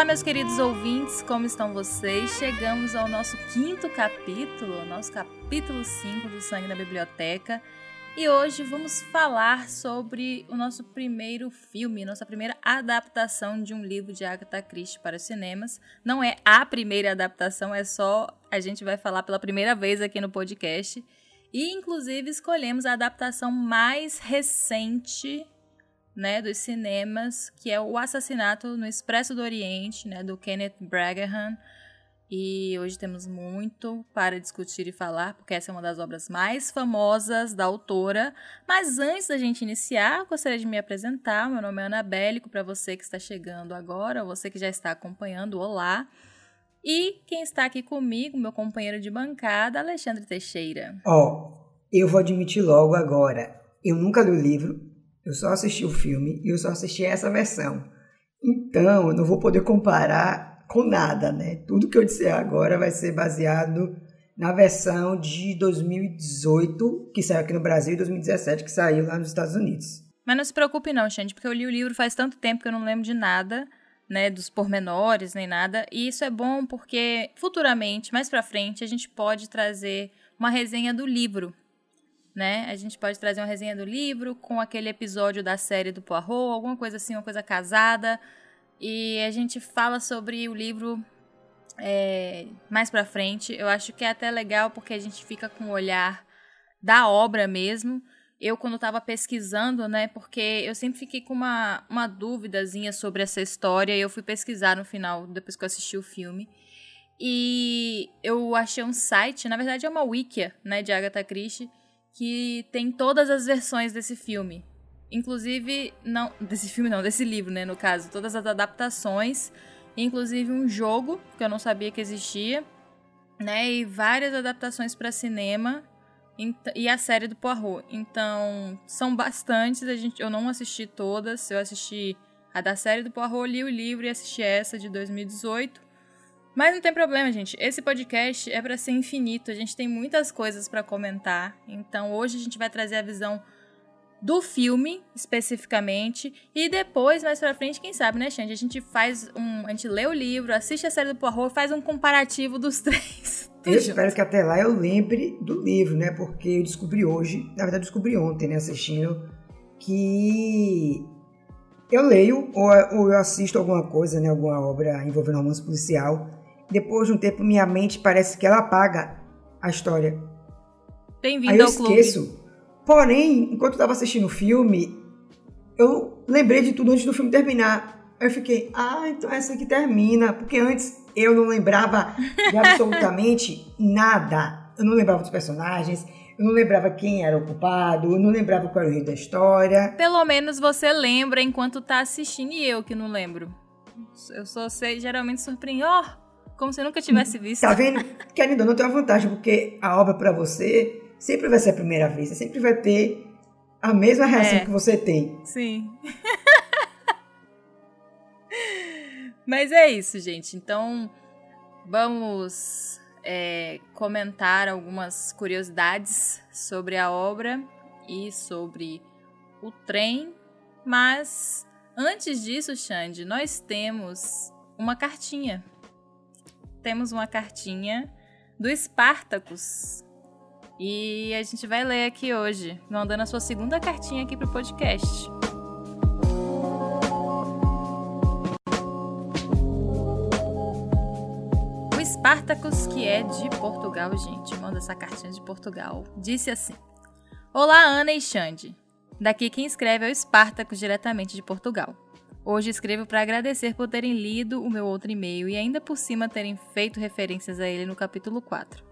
Olá, meus queridos ouvintes, como estão vocês? Chegamos ao nosso quinto capítulo, nosso capítulo 5 do Sangue na Biblioteca. E hoje vamos falar sobre o nosso primeiro filme, nossa primeira adaptação de um livro de Agatha Christie para os cinemas. Não é a primeira adaptação, é só a gente vai falar pela primeira vez aqui no podcast. E inclusive escolhemos a adaptação mais recente né, dos cinemas, que é o Assassinato no Expresso do Oriente, né, do Kenneth Branahan. E hoje temos muito para discutir e falar, porque essa é uma das obras mais famosas da autora. Mas antes da gente iniciar, gostaria de me apresentar. Meu nome é Ana Bélico, para você que está chegando agora, você que já está acompanhando, olá. E quem está aqui comigo, meu companheiro de bancada, Alexandre Teixeira. Ó, oh, eu vou admitir logo agora, eu nunca li o livro, eu só assisti o filme e eu só assisti essa versão. Então, eu não vou poder comparar com nada, né? Tudo que eu disser agora vai ser baseado na versão de 2018, que saiu aqui no Brasil, e 2017, que saiu lá nos Estados Unidos. Mas não se preocupe não, gente, porque eu li o livro faz tanto tempo que eu não lembro de nada, né, dos pormenores nem nada. E isso é bom porque futuramente, mais para frente, a gente pode trazer uma resenha do livro, né? A gente pode trazer uma resenha do livro com aquele episódio da série do Poirot, alguma coisa assim, uma coisa casada. E a gente fala sobre o livro é, mais pra frente. Eu acho que é até legal porque a gente fica com o olhar da obra mesmo. Eu, quando estava pesquisando, né, porque eu sempre fiquei com uma, uma dúvidazinha sobre essa história, e eu fui pesquisar no final, depois que eu assisti o filme. E eu achei um site, na verdade é uma wikia, né, de Agatha Christie, que tem todas as versões desse filme. Inclusive, não. Desse filme não, desse livro, né? No caso, todas as adaptações. Inclusive um jogo que eu não sabia que existia. Né? E várias adaptações para cinema. E a série do Poirot. Então, são bastantes. A gente, eu não assisti todas. Eu assisti a da série do Poirot, li o livro e assisti essa de 2018. Mas não tem problema, gente. Esse podcast é para ser infinito. A gente tem muitas coisas para comentar. Então hoje a gente vai trazer a visão do filme especificamente e depois mais para frente, quem sabe, né, gente? A gente faz um, a gente lê o livro, assiste a série do Poirot, faz um comparativo dos três. Eu espero que até lá eu lembre do livro, né? Porque eu descobri hoje, na verdade descobri ontem, né, assistindo que eu leio ou, ou eu assisto alguma coisa, né, alguma obra envolvendo romance policial depois de um tempo, minha mente parece que ela apaga a história. Bem-vindo ao clube. esqueço. Porém, enquanto eu estava assistindo o filme, eu lembrei de tudo antes do filme terminar. Aí eu fiquei, ah, então essa aqui termina. Porque antes eu não lembrava de absolutamente nada. Eu não lembrava dos personagens, eu não lembrava quem era o culpado, eu não lembrava qual era o rio da história. Pelo menos você lembra enquanto tá assistindo e eu que não lembro. Eu só sei, geralmente surpreendo, ó, oh, como se nunca tivesse visto. Tá vendo? Querendo ou não, tem uma vantagem, porque a obra para você sempre vai ser a primeira vez. Você sempre vai ter a mesma reação é. que você tem. Sim. Mas é isso, gente. Então, vamos é, comentar algumas curiosidades sobre a obra e sobre o trem. Mas antes disso, Xande, nós temos uma cartinha temos uma cartinha do Spartacus. E a gente vai ler aqui hoje, mandando a sua segunda cartinha aqui pro podcast. O Spartacus, que é de Portugal, gente, manda essa cartinha de Portugal, disse assim: Olá, Ana e Xande. Daqui quem escreve é o Spartacus, diretamente de Portugal. Hoje escrevo para agradecer por terem lido o meu outro e-mail e ainda por cima terem feito referências a ele no capítulo 4.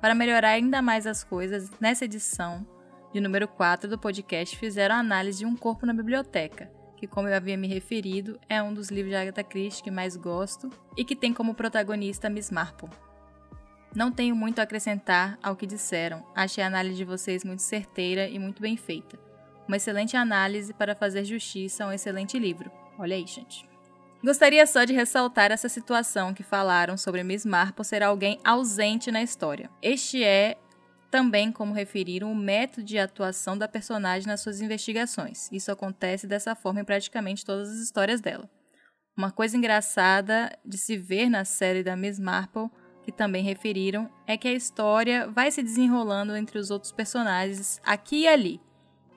Para melhorar ainda mais as coisas, nessa edição de número 4 do podcast fizeram a análise de Um Corpo na Biblioteca, que, como eu havia me referido, é um dos livros de Agatha Christie que mais gosto e que tem como protagonista Miss Marple. Não tenho muito a acrescentar ao que disseram, achei a análise de vocês muito certeira e muito bem feita. Uma excelente análise para fazer justiça a um excelente livro. Olha aí, gente. Gostaria só de ressaltar essa situação que falaram sobre Miss Marple ser alguém ausente na história. Este é também como referiram o método de atuação da personagem nas suas investigações. Isso acontece dessa forma em praticamente todas as histórias dela. Uma coisa engraçada de se ver na série da Miss Marple, que também referiram, é que a história vai se desenrolando entre os outros personagens aqui e ali.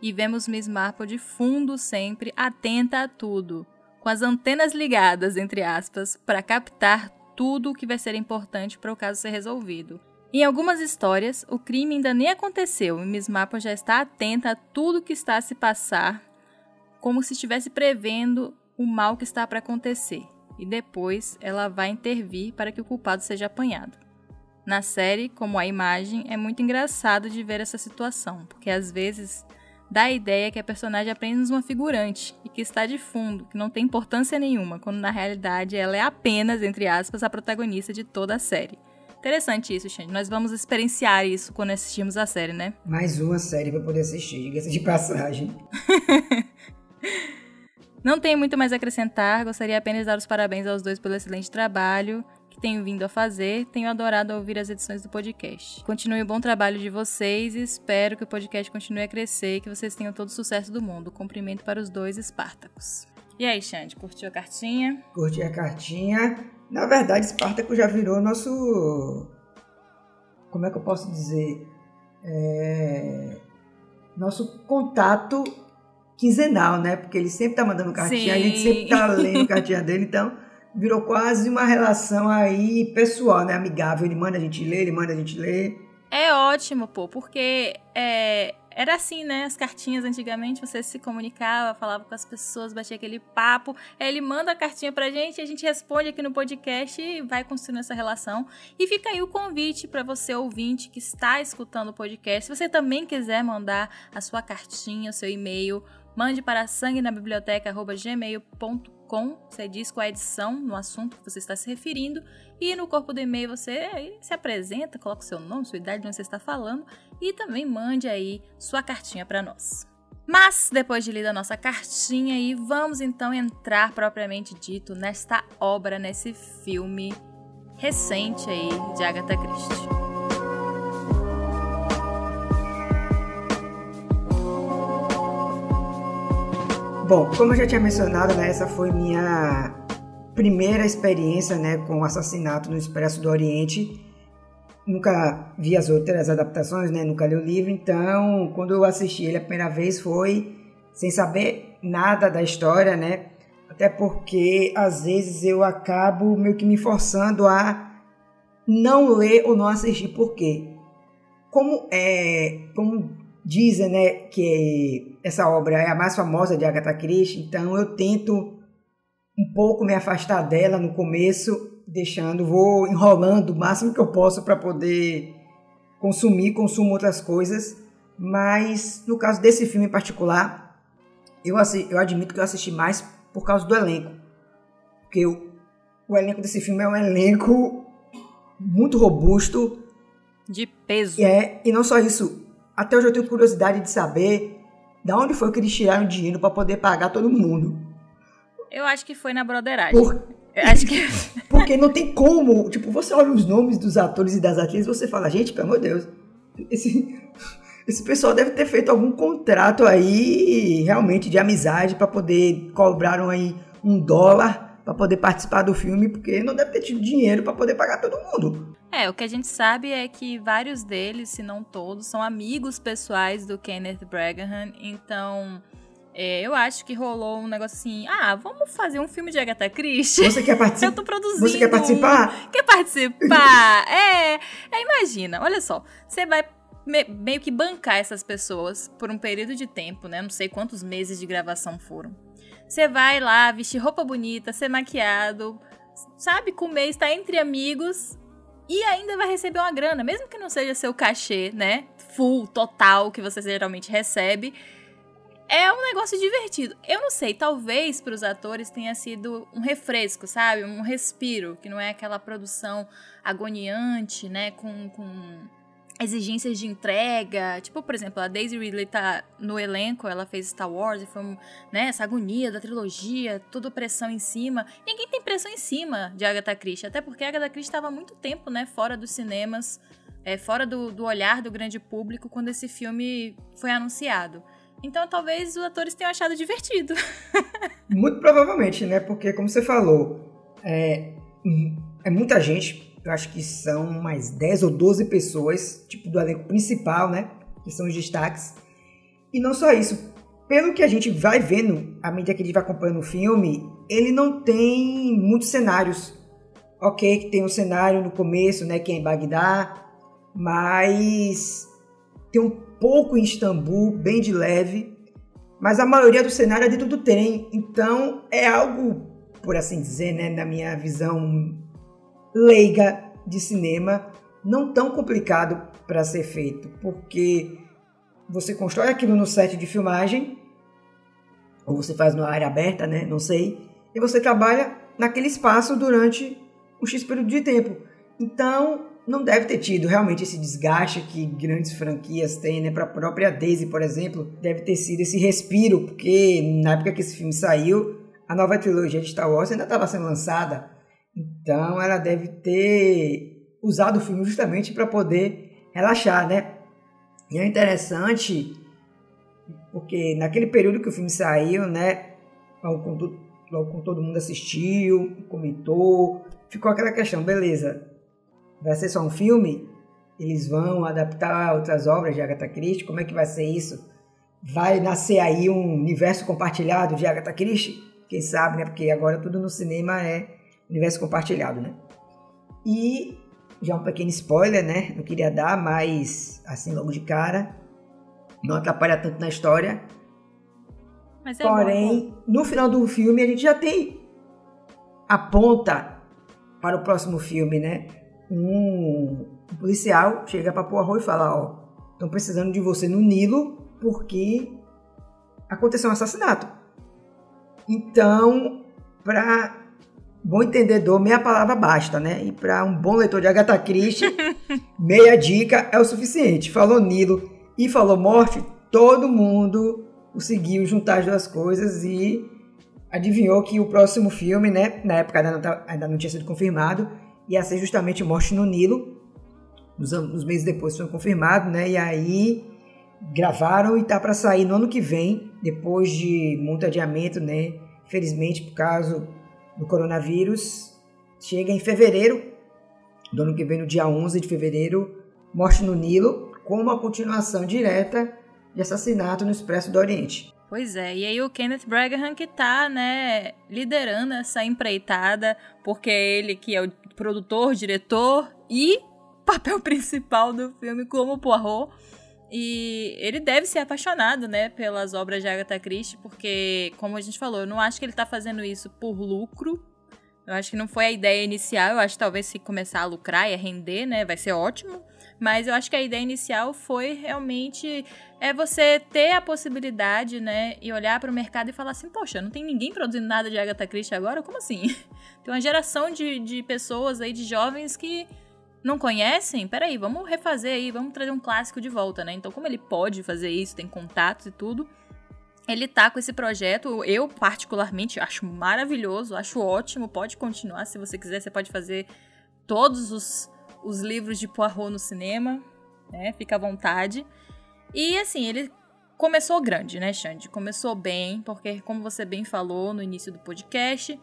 E vemos Miss Marple de fundo sempre, atenta a tudo, com as antenas ligadas, entre aspas, para captar tudo o que vai ser importante para o caso ser resolvido. Em algumas histórias, o crime ainda nem aconteceu e Miss Marple já está atenta a tudo que está a se passar, como se estivesse prevendo o mal que está para acontecer, e depois ela vai intervir para que o culpado seja apanhado. Na série, como a imagem, é muito engraçado de ver essa situação, porque às vezes dá a ideia que a personagem é apenas uma figurante e que está de fundo, que não tem importância nenhuma, quando na realidade ela é apenas, entre aspas, a protagonista de toda a série. Interessante isso, Xande. Nós vamos experienciar isso quando assistirmos a série, né? Mais uma série para poder assistir, diga-se de passagem. Não tenho muito mais a acrescentar, gostaria apenas de dar os parabéns aos dois pelo excelente trabalho que tenho vindo a fazer. Tenho adorado ouvir as edições do podcast. Continue o bom trabalho de vocês e espero que o podcast continue a crescer e que vocês tenham todo o sucesso do mundo. Cumprimento para os dois Espartacos. E aí, Xande, curtiu a cartinha? Curti a cartinha. Na verdade, Espartaco já virou nosso. Como é que eu posso dizer? É... Nosso contato quinzenal, né? Porque ele sempre tá mandando cartinha, Sim. a gente sempre tá lendo cartinha dele, então virou quase uma relação aí pessoal, né? Amigável. Ele manda a gente ler, ele manda a gente ler. É ótimo, pô, porque é, era assim, né? As cartinhas antigamente, você se comunicava, falava com as pessoas, batia aquele papo. Aí ele manda a cartinha pra gente, a gente responde aqui no podcast e vai construindo essa relação. E fica aí o convite para você, ouvinte, que está escutando o podcast. Se você também quiser mandar a sua cartinha, o seu e-mail, mande para sangue na biblioteca@gmail.com. Você diz qual é a edição no assunto que você está se referindo e no corpo do e-mail você se apresenta, coloca o seu nome, sua idade, de onde você está falando e também mande aí sua cartinha para nós. Mas depois de ler a nossa cartinha aí, vamos então entrar propriamente dito nesta obra, nesse filme recente aí de Agatha Christie. Bom, como eu já tinha mencionado, né, essa foi minha primeira experiência né, com o assassinato no Expresso do Oriente. Nunca vi as outras adaptações, né, nunca li o livro, então quando eu assisti ele a primeira vez foi sem saber nada da história, né? Até porque às vezes eu acabo meio que me forçando a não ler ou não assistir, por quê? Como é, como dizem, né, que essa obra é a mais famosa de Agatha Christie, então eu tento um pouco me afastar dela no começo, deixando, vou enrolando o máximo que eu posso para poder consumir, consumo outras coisas, mas no caso desse filme em particular, eu, eu admito que eu assisti mais por causa do elenco, porque o, o elenco desse filme é um elenco muito robusto, de peso. É, e não só isso, até hoje eu tenho curiosidade de saber de onde foi que eles tiraram dinheiro para poder pagar todo mundo. Eu acho que foi na broderagem. Por... acho que... Porque não tem como. Tipo, você olha os nomes dos atores e das atrizes e você fala, gente, pelo amor de Deus, esse, esse pessoal deve ter feito algum contrato aí realmente de amizade para poder cobrar aí um dólar para poder participar do filme, porque não deve ter tido dinheiro para poder pagar todo mundo. É, o que a gente sabe é que vários deles, se não todos, são amigos pessoais do Kenneth Branahan, então é, eu acho que rolou um negócio assim, ah, vamos fazer um filme de Agatha Christie? Você quer participar? eu tô produzindo. Você quer participar? Quer participar? é, é, imagina, olha só, você vai me, meio que bancar essas pessoas por um período de tempo, né? Não sei quantos meses de gravação foram. Você vai lá, vestir roupa bonita, ser maquiado, sabe, comer, estar entre amigos e ainda vai receber uma grana, mesmo que não seja seu cachê, né? Full, total, que você geralmente recebe. É um negócio divertido. Eu não sei, talvez para os atores tenha sido um refresco, sabe? Um respiro, que não é aquela produção agoniante, né? Com, com exigências de entrega. Tipo, por exemplo, a Daisy Ridley tá no elenco, ela fez Star Wars e foi né, essa agonia da trilogia, toda pressão em cima. Ninguém tem pressão em cima de Agatha Christie, até porque a Agatha Christie estava muito tempo, né, fora dos cinemas, é, fora do, do olhar do grande público quando esse filme foi anunciado. Então talvez os atores tenham achado divertido. Muito provavelmente, né? Porque, como você falou, é, é muita gente. Eu acho que são mais 10 ou 12 pessoas, tipo do elenco principal, né? Que são os destaques. E não só isso. Pelo que a gente vai vendo, à medida que a gente vai acompanhando o filme, ele não tem muitos cenários. Ok, que tem um cenário no começo, né? Que é em Bagdá. Mas tem um pouco em Istambul, bem de leve, mas a maioria do cenário é dentro do trem, então é algo, por assim dizer, né, na minha visão leiga de cinema, não tão complicado para ser feito, porque você constrói aquilo no set de filmagem, ou você faz numa área aberta, né, não sei, e você trabalha naquele espaço durante um X período de tempo. Então, não deve ter tido realmente esse desgaste que grandes franquias têm, né? Para a própria Daisy, por exemplo, deve ter sido esse respiro, porque na época que esse filme saiu, a nova trilogia de Star Wars ainda estava sendo lançada. Então ela deve ter usado o filme justamente para poder relaxar, né? E é interessante porque naquele período que o filme saiu, né? Logo todo mundo assistiu, comentou, ficou aquela questão, beleza, Vai ser só um filme? Eles vão adaptar outras obras de Agatha Christie? Como é que vai ser isso? Vai nascer aí um universo compartilhado de Agatha Christie? Quem sabe, né? Porque agora tudo no cinema é universo compartilhado, né? E já um pequeno spoiler, né? Não queria dar, mas assim logo de cara, não atrapalha tanto na história. Mas é Porém, bom. no final do filme a gente já tem a ponta para o próximo filme, né? um policial chega para Poirot e fala, ó, estão precisando de você no Nilo porque aconteceu um assassinato. Então, para bom entendedor, meia palavra basta, né? E para um bom leitor de Agatha Christie, meia dica é o suficiente. Falou Nilo e falou morte, todo mundo conseguiu juntar as duas coisas e adivinhou que o próximo filme, né? Na época ainda não, tá, ainda não tinha sido confirmado, ia ser justamente Morte no Nilo. Uns meses depois foi confirmado, né? E aí gravaram e tá para sair no ano que vem, depois de muito adiamento, né? Infelizmente, por causa do coronavírus, chega em fevereiro do ano que vem, no dia 11 de fevereiro, Morte no Nilo, com uma continuação direta de Assassinato no Expresso do Oriente. Pois é, e aí o Kenneth Braghan que tá, né, liderando essa empreitada, porque é ele que é o produtor, diretor e papel principal do filme como Poirot. E ele deve ser apaixonado, né, pelas obras de Agatha Christie, porque, como a gente falou, eu não acho que ele tá fazendo isso por lucro. Eu acho que não foi a ideia inicial. Eu acho que talvez se começar a lucrar e a render, né, vai ser ótimo. Mas eu acho que a ideia inicial foi realmente é você ter a possibilidade, né, e olhar para o mercado e falar assim, poxa, não tem ninguém produzindo nada de Agatha Christie agora? Como assim? Tem uma geração de, de pessoas aí, de jovens que não conhecem? Peraí, vamos refazer aí, vamos trazer um clássico de volta, né? Então, como ele pode fazer isso, tem contatos e tudo, ele tá com esse projeto, eu particularmente acho maravilhoso, acho ótimo, pode continuar se você quiser, você pode fazer todos os os livros de Poirot no cinema, né? Fica à vontade. E assim, ele começou grande, né, Xande? Começou bem, porque como você bem falou no início do podcast,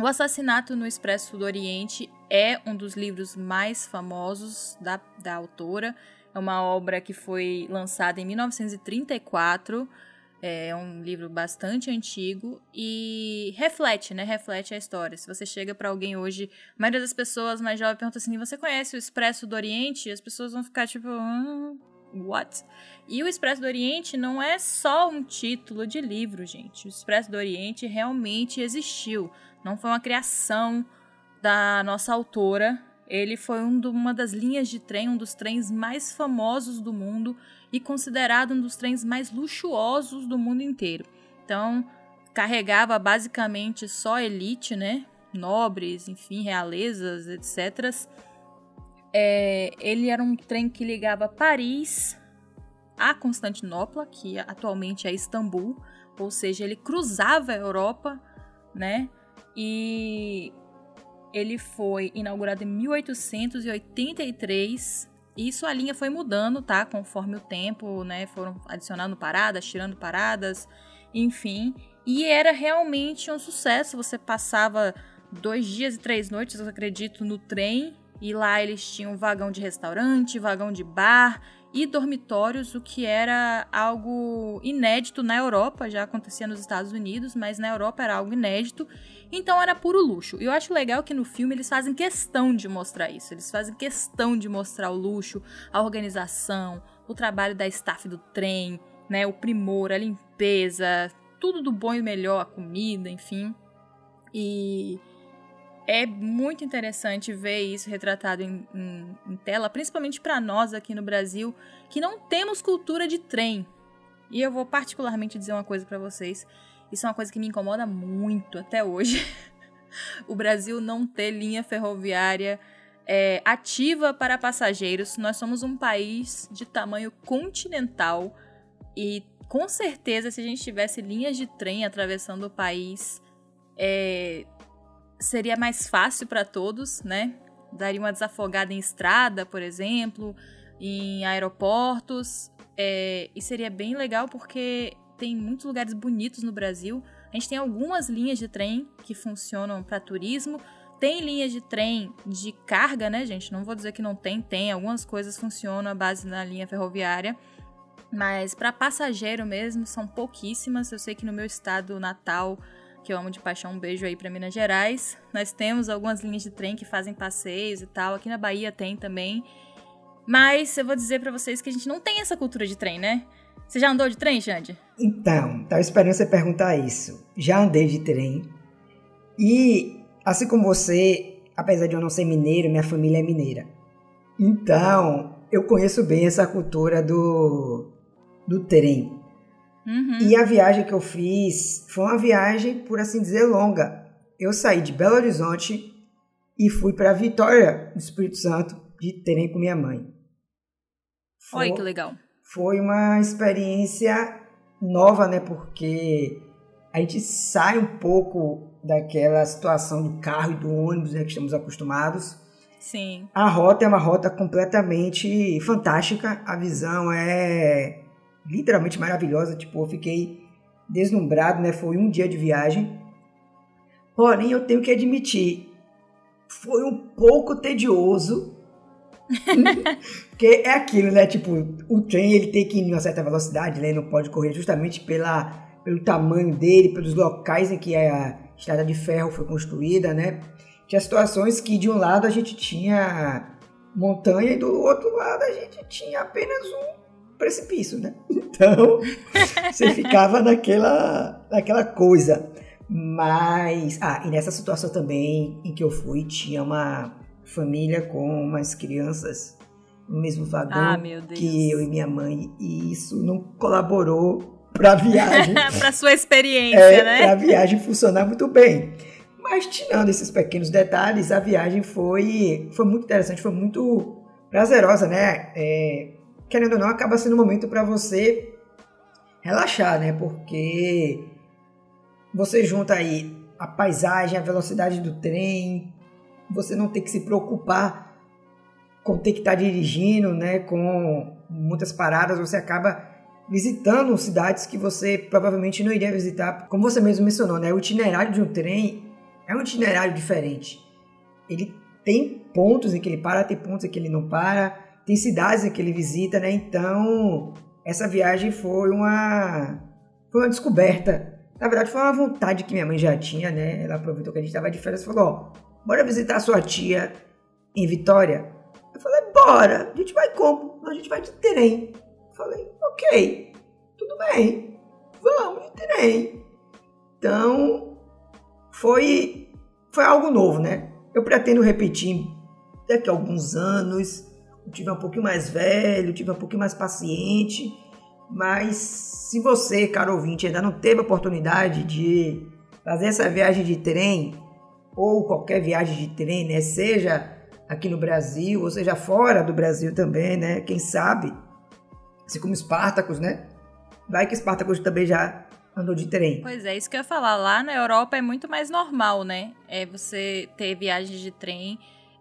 O Assassinato no Expresso do Oriente é um dos livros mais famosos da, da autora. É uma obra que foi lançada em 1934 é um livro bastante antigo e reflete, né? Reflete a história. Se você chega para alguém hoje, a maioria das pessoas mais jovens pergunta assim: "Você conhece o Expresso do Oriente?" E as pessoas vão ficar tipo, hum, what? E o Expresso do Oriente não é só um título de livro, gente. O Expresso do Oriente realmente existiu. Não foi uma criação da nossa autora. Ele foi um do, uma das linhas de trem, um dos trens mais famosos do mundo e considerado um dos trens mais luxuosos do mundo inteiro. Então, carregava basicamente só elite, né? Nobres, enfim, realezas, etc. É, ele era um trem que ligava Paris a Constantinopla, que atualmente é Istambul, ou seja, ele cruzava a Europa, né? E ele foi inaugurado em 1883 Isso a linha foi mudando, tá? Conforme o tempo, né? Foram adicionando paradas, tirando paradas, enfim. E era realmente um sucesso. Você passava dois dias e três noites, eu acredito, no trem. E lá eles tinham vagão de restaurante, vagão de bar e dormitórios, o que era algo inédito na Europa, já acontecia nos Estados Unidos, mas na Europa era algo inédito, então era puro luxo. E eu acho legal que no filme eles fazem questão de mostrar isso, eles fazem questão de mostrar o luxo, a organização, o trabalho da staff do trem, né, o primor, a limpeza, tudo do bom e melhor, a comida, enfim. E é muito interessante ver isso retratado em, em, em tela, principalmente para nós aqui no Brasil, que não temos cultura de trem. E eu vou particularmente dizer uma coisa para vocês. Isso é uma coisa que me incomoda muito até hoje. o Brasil não ter linha ferroviária é, ativa para passageiros. Nós somos um país de tamanho continental e com certeza se a gente tivesse linhas de trem atravessando o país, é, seria mais fácil para todos, né? Daria uma desafogada em estrada, por exemplo, em aeroportos. É, e seria bem legal porque tem muitos lugares bonitos no Brasil. A gente tem algumas linhas de trem que funcionam para turismo. Tem linhas de trem de carga, né, gente? Não vou dizer que não tem, tem. Algumas coisas funcionam à base da linha ferroviária. Mas para passageiro mesmo, são pouquíssimas. Eu sei que no meu estado natal que eu amo de paixão. Um beijo aí para Minas Gerais. Nós temos algumas linhas de trem que fazem passeios e tal. Aqui na Bahia tem também. Mas eu vou dizer para vocês que a gente não tem essa cultura de trem, né? Você já andou de trem, Xande? Então, tava esperando você perguntar isso. Já andei de trem. E, assim como você, apesar de eu não ser mineiro, minha família é mineira. Então, eu conheço bem essa cultura do, do trem. Uhum. E a viagem que eu fiz foi uma viagem, por assim dizer, longa. Eu saí de Belo Horizonte e fui para Vitória, do Espírito Santo, de trem com minha mãe. Foi, Oi, que legal. Foi uma experiência nova, né? Porque a gente sai um pouco daquela situação do carro e do ônibus né, que estamos acostumados. Sim. A rota é uma rota completamente fantástica. A visão é literalmente maravilhosa. Tipo, eu fiquei deslumbrado, né? Foi um dia de viagem. Porém, eu tenho que admitir, foi um pouco tedioso. Porque é aquilo, né? Tipo, o trem ele tem que ir em uma certa velocidade, né? Não pode correr justamente pela, pelo tamanho dele, pelos locais em que a estrada de ferro foi construída, né? Tinha situações que de um lado a gente tinha montanha e do outro lado a gente tinha apenas um precipício, né? Então, você ficava naquela, naquela coisa. Mas, ah, e nessa situação também em que eu fui, tinha uma família com umas crianças no mesmo vagão ah, que eu e minha mãe, e isso não colaborou para a viagem. para sua experiência, é, né? Para a viagem funcionar muito bem. Mas tirando esses pequenos detalhes, a viagem foi, foi muito interessante, foi muito prazerosa, né? É, querendo ou não, acaba sendo um momento para você relaxar, né? Porque você junta aí a paisagem, a velocidade do trem, você não tem que se preocupar com ter que estar tá dirigindo, né? Com muitas paradas, você acaba visitando cidades que você provavelmente não iria visitar. Como você mesmo mencionou, né? O itinerário de um trem é um itinerário diferente. Ele tem pontos em que ele para, tem pontos em que ele não para tem cidades que ele visita, né? Então, essa viagem foi uma, foi uma descoberta. Na verdade, foi uma vontade que minha mãe já tinha, né? Ela aproveitou que a gente estava de férias e falou: Ó, bora visitar sua tia em Vitória? Eu falei: Bora, a gente vai como? A gente vai de trem. Eu falei: Ok, tudo bem, vamos de trem. Então, foi, foi algo novo, né? Eu pretendo repetir daqui a alguns anos tive um pouquinho mais velho, tive um pouquinho mais paciente, mas se você, caro ouvinte, ainda não teve a oportunidade de fazer essa viagem de trem, ou qualquer viagem de trem, né, seja aqui no Brasil, ou seja fora do Brasil também, né, quem sabe, assim como Espartacus, né, vai que Espartacus também já andou de trem. Pois é, isso que eu ia falar, lá na Europa é muito mais normal, né, é você ter viagens de trem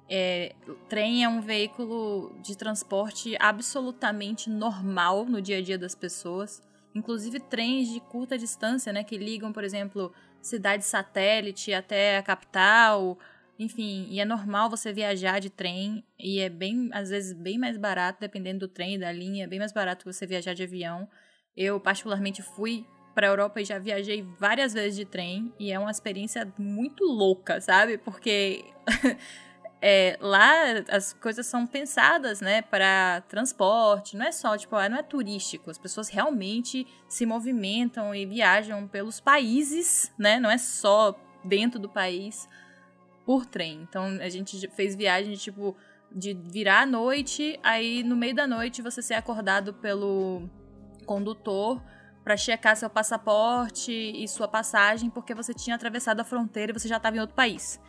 é, trem é um veículo de transporte absolutamente normal no dia a dia das pessoas. Inclusive trens de curta distância, né? Que ligam, por exemplo, cidade satélite até a capital. Enfim, e é normal você viajar de trem. E é bem, às vezes, bem mais barato, dependendo do trem, da linha. É bem mais barato que você viajar de avião. Eu, particularmente, fui para a Europa e já viajei várias vezes de trem. E é uma experiência muito louca, sabe? Porque é, lá as coisas são pensadas, né, para transporte, não é só, tipo, ah, não é turístico, as pessoas realmente se movimentam e viajam pelos países, né, não é só dentro do país por trem. Então a gente fez viagem tipo de virar à noite, aí no meio da noite você ser acordado pelo condutor para checar seu passaporte e sua passagem porque você tinha atravessado a fronteira e você já estava em outro país.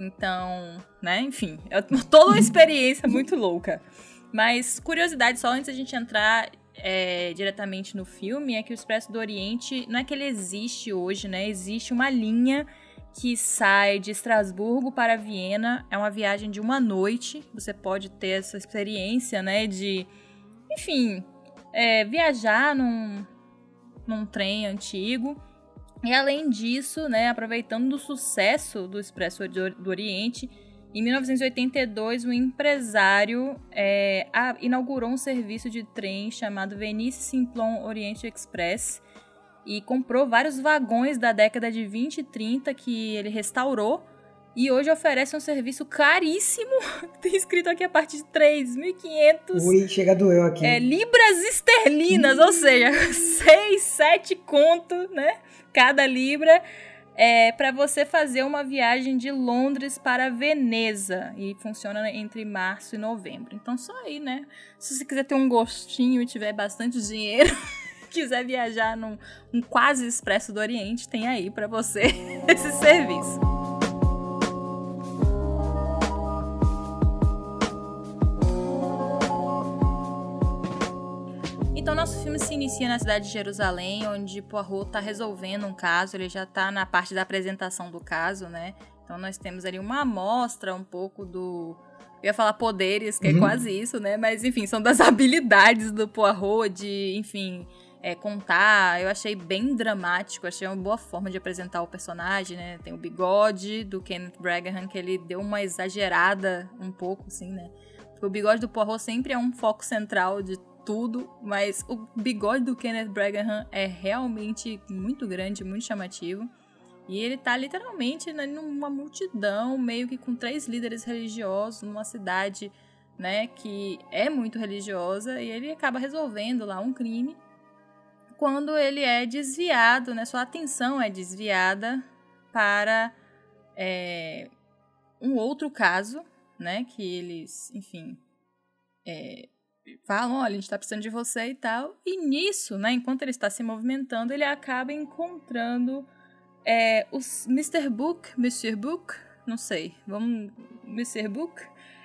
Então, né, enfim, é toda uma experiência muito louca. Mas, curiosidade, só antes a gente entrar é, diretamente no filme, é que o Expresso do Oriente, não é que ele existe hoje, né? Existe uma linha que sai de Estrasburgo para Viena. É uma viagem de uma noite. Você pode ter essa experiência, né? De, enfim, é, viajar num, num trem antigo. E além disso, né, aproveitando do sucesso do Expresso do Oriente, em 1982 um empresário é, a, inaugurou um serviço de trem chamado Venice Simplon Oriente Express e comprou vários vagões da década de 20 e 30 que ele restaurou e hoje oferece um serviço caríssimo. Tem escrito aqui a partir de 3.500. Ui, chega doeu aqui. É, libras esterlinas, ou seja, 6, 7 conto, né? Cada libra é, para você fazer uma viagem de Londres para Veneza. E funciona entre março e novembro. Então, só aí, né? Se você quiser ter um gostinho e tiver bastante dinheiro, quiser viajar num um quase expresso do Oriente, tem aí para você esse serviço. Nosso filme se inicia na cidade de Jerusalém, onde Poirot está resolvendo um caso, ele já está na parte da apresentação do caso, né? Então, nós temos ali uma amostra um pouco do. Eu ia falar poderes, que é uhum. é quase isso, né? Mas, enfim, são das habilidades do Poirot de, enfim, é, contar. Eu achei bem dramático, achei uma boa forma de apresentar o personagem, né? Tem o bigode do Kenneth Braghan, que ele deu uma exagerada um pouco, assim, né? Porque o bigode do Poirot sempre é um foco central de tudo, mas o bigode do Kenneth Braghan é realmente muito grande, muito chamativo. E ele tá literalmente né, numa multidão, meio que com três líderes religiosos, numa cidade, né, que é muito religiosa, e ele acaba resolvendo lá um crime quando ele é desviado, né, sua atenção é desviada para é, um outro caso, né, que eles, enfim, é, falam, olha, a gente tá precisando de você e tal. E nisso, né, enquanto ele está se movimentando, ele acaba encontrando é, os Mr. Book, Mr. Book, não sei, vamos, Mr. Book,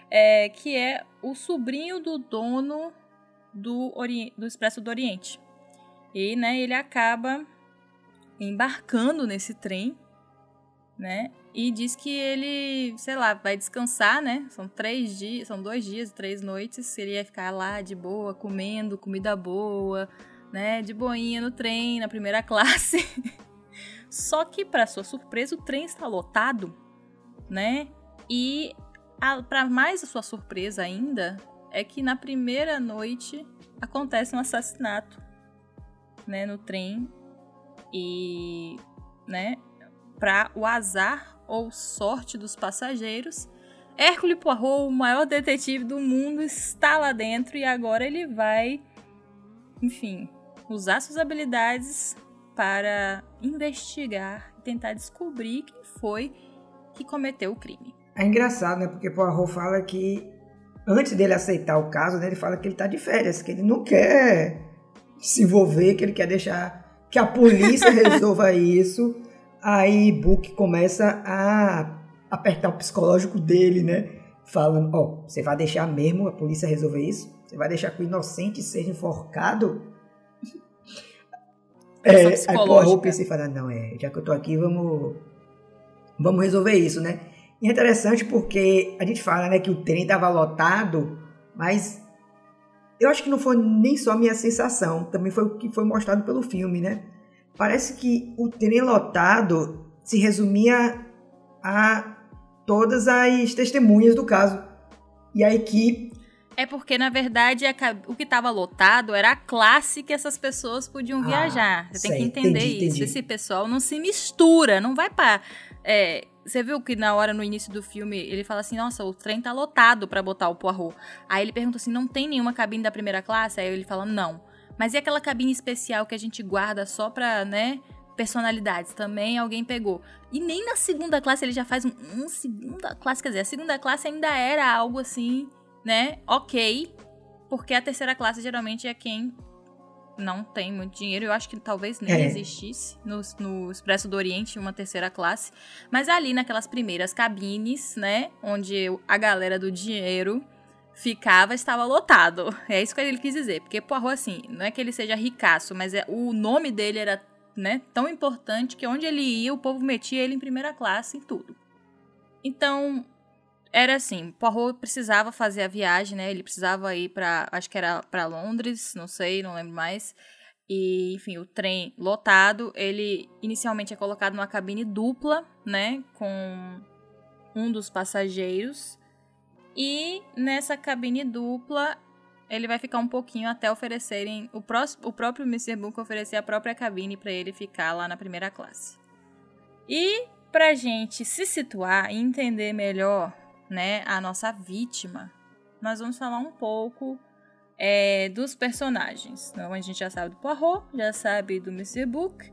é, que é o sobrinho do dono do, Ori do Expresso do Oriente. E, né, ele acaba embarcando nesse trem, né, e diz que ele, sei lá, vai descansar, né? São três dias, são dois dias, três noites. Ele ia ficar lá de boa, comendo comida boa, né? De boinha no trem, na primeira classe. Só que, para sua surpresa, o trem está lotado, né? E, para mais a sua surpresa ainda, é que na primeira noite acontece um assassinato, né? No trem. E, né? Para o azar ou sorte dos passageiros, Hércules Poirot, o maior detetive do mundo, está lá dentro e agora ele vai, enfim, usar suas habilidades para investigar e tentar descobrir quem foi que cometeu o crime. É engraçado, né? Porque Poirot fala que antes dele aceitar o caso, né, ele fala que ele está de férias, que ele não quer se envolver, que ele quer deixar que a polícia resolva isso Aí Book começa a apertar o psicológico dele, né? Falando, ó, oh, você vai deixar mesmo a polícia resolver isso? Você vai deixar que o inocente seja enforcado? É, aí Poirot pensa e fala, não, é, já que eu tô aqui, vamos, vamos resolver isso, né? E é interessante porque a gente fala né, que o trem estava lotado, mas eu acho que não foi nem só a minha sensação, também foi o que foi mostrado pelo filme, né? Parece que o trem lotado se resumia a todas as testemunhas do caso. E a equipe. É porque, na verdade, o que estava lotado era a classe que essas pessoas podiam ah, viajar. Você sei, tem que entender entendi, isso. Entendi. Esse pessoal não se mistura, não vai para é, você viu que na hora, no início do filme, ele fala assim, nossa, o trem tá lotado para botar o Poirot. Aí ele pergunta assim, não tem nenhuma cabine da primeira classe? Aí ele fala, não. Mas e aquela cabine especial que a gente guarda só pra, né, personalidades? Também alguém pegou. E nem na segunda classe ele já faz um, um segunda classe, quer dizer, a segunda classe ainda era algo assim, né, ok. Porque a terceira classe geralmente é quem não tem muito dinheiro. Eu acho que talvez nem é. existisse no, no Expresso do Oriente uma terceira classe. Mas ali naquelas primeiras cabines, né? Onde a galera do dinheiro ficava, estava lotado. É isso que ele quis dizer. Porque Poirot, assim, não é que ele seja ricaço, mas é, o nome dele era né, tão importante que onde ele ia, o povo metia ele em primeira classe em tudo. Então, era assim, Poirot precisava fazer a viagem, né? Ele precisava ir para, acho que era para Londres, não sei, não lembro mais. E, enfim, o trem lotado, ele inicialmente é colocado numa cabine dupla, né, com um dos passageiros. E nessa cabine dupla, ele vai ficar um pouquinho até oferecerem o, próximo, o próprio Mr. Book oferecer a própria cabine para ele ficar lá na primeira classe. E pra gente se situar e entender melhor né, a nossa vítima, nós vamos falar um pouco é, dos personagens. Então, a gente já sabe do Poirot, já sabe do Mr. Book.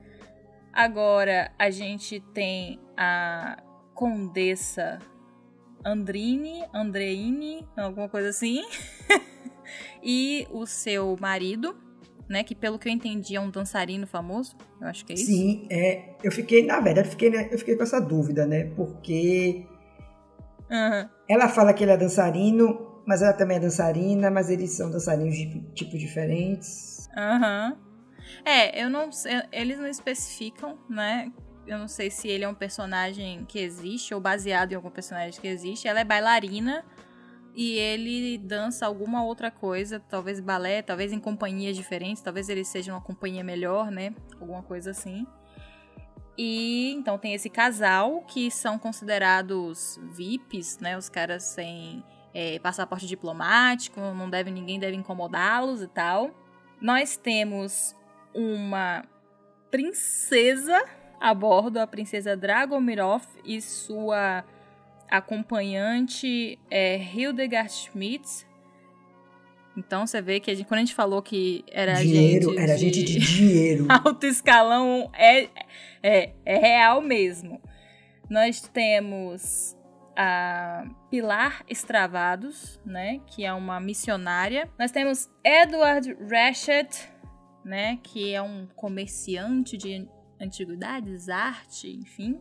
Agora a gente tem a Condessa Andrini, Andreini, alguma coisa assim. e o seu marido, né? Que pelo que eu entendi é um dançarino famoso. Eu acho que é isso. Sim, é, eu fiquei, na verdade, eu fiquei, né, eu fiquei com essa dúvida, né? Porque Uhum. Ela fala que ele é dançarino, mas ela também é dançarina, mas eles são dançarinos de tipos diferentes. Aham. Uhum. É, eu não eles não especificam, né? Eu não sei se ele é um personagem que existe ou baseado em algum personagem que existe. Ela é bailarina e ele dança alguma outra coisa, talvez balé, talvez em companhias diferentes, talvez ele seja uma companhia melhor, né? Alguma coisa assim. E então tem esse casal que são considerados VIPs, né? Os caras sem é, passaporte diplomático, não deve ninguém deve incomodá-los e tal. Nós temos uma princesa a bordo, a princesa Dragomirov e sua acompanhante é, Hildegard Schmitz, então você vê que a gente, quando a gente falou que era dinheiro, gente era de gente de dinheiro. Alto escalão é, é, é real mesmo. Nós temos a Pilar Estravados, né, que é uma missionária. Nós temos Edward Rashett, né, que é um comerciante de antiguidades, arte, enfim.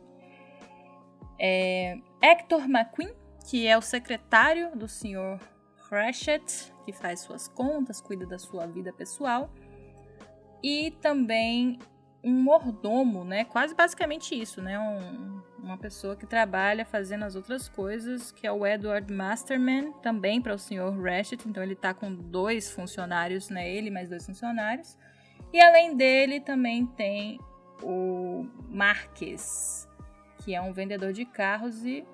É Hector McQueen, que é o secretário do senhor Cratchit, que faz suas contas, cuida da sua vida pessoal, e também um mordomo, né? Quase basicamente isso, né? Um, uma pessoa que trabalha fazendo as outras coisas, que é o Edward Masterman, também para o Sr. Ratchet. Então ele tá com dois funcionários, né? Ele mais dois funcionários. E além dele também tem o Marques, que é um vendedor de carros e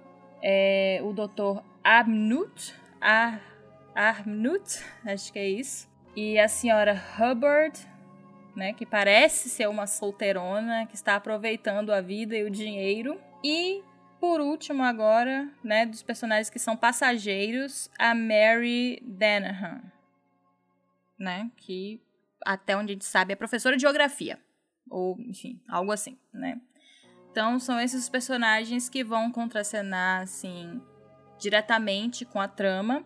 é, o Dr. Abnut, Ar Arnut, acho que é isso. E a senhora Hubbard, né, que parece ser uma solteirona que está aproveitando a vida e o dinheiro. E por último agora, né, dos personagens que são passageiros, a Mary Danahan, né, que até onde a gente sabe é professora de geografia, ou enfim, algo assim, né? Então são esses personagens que vão contracenar assim diretamente com a trama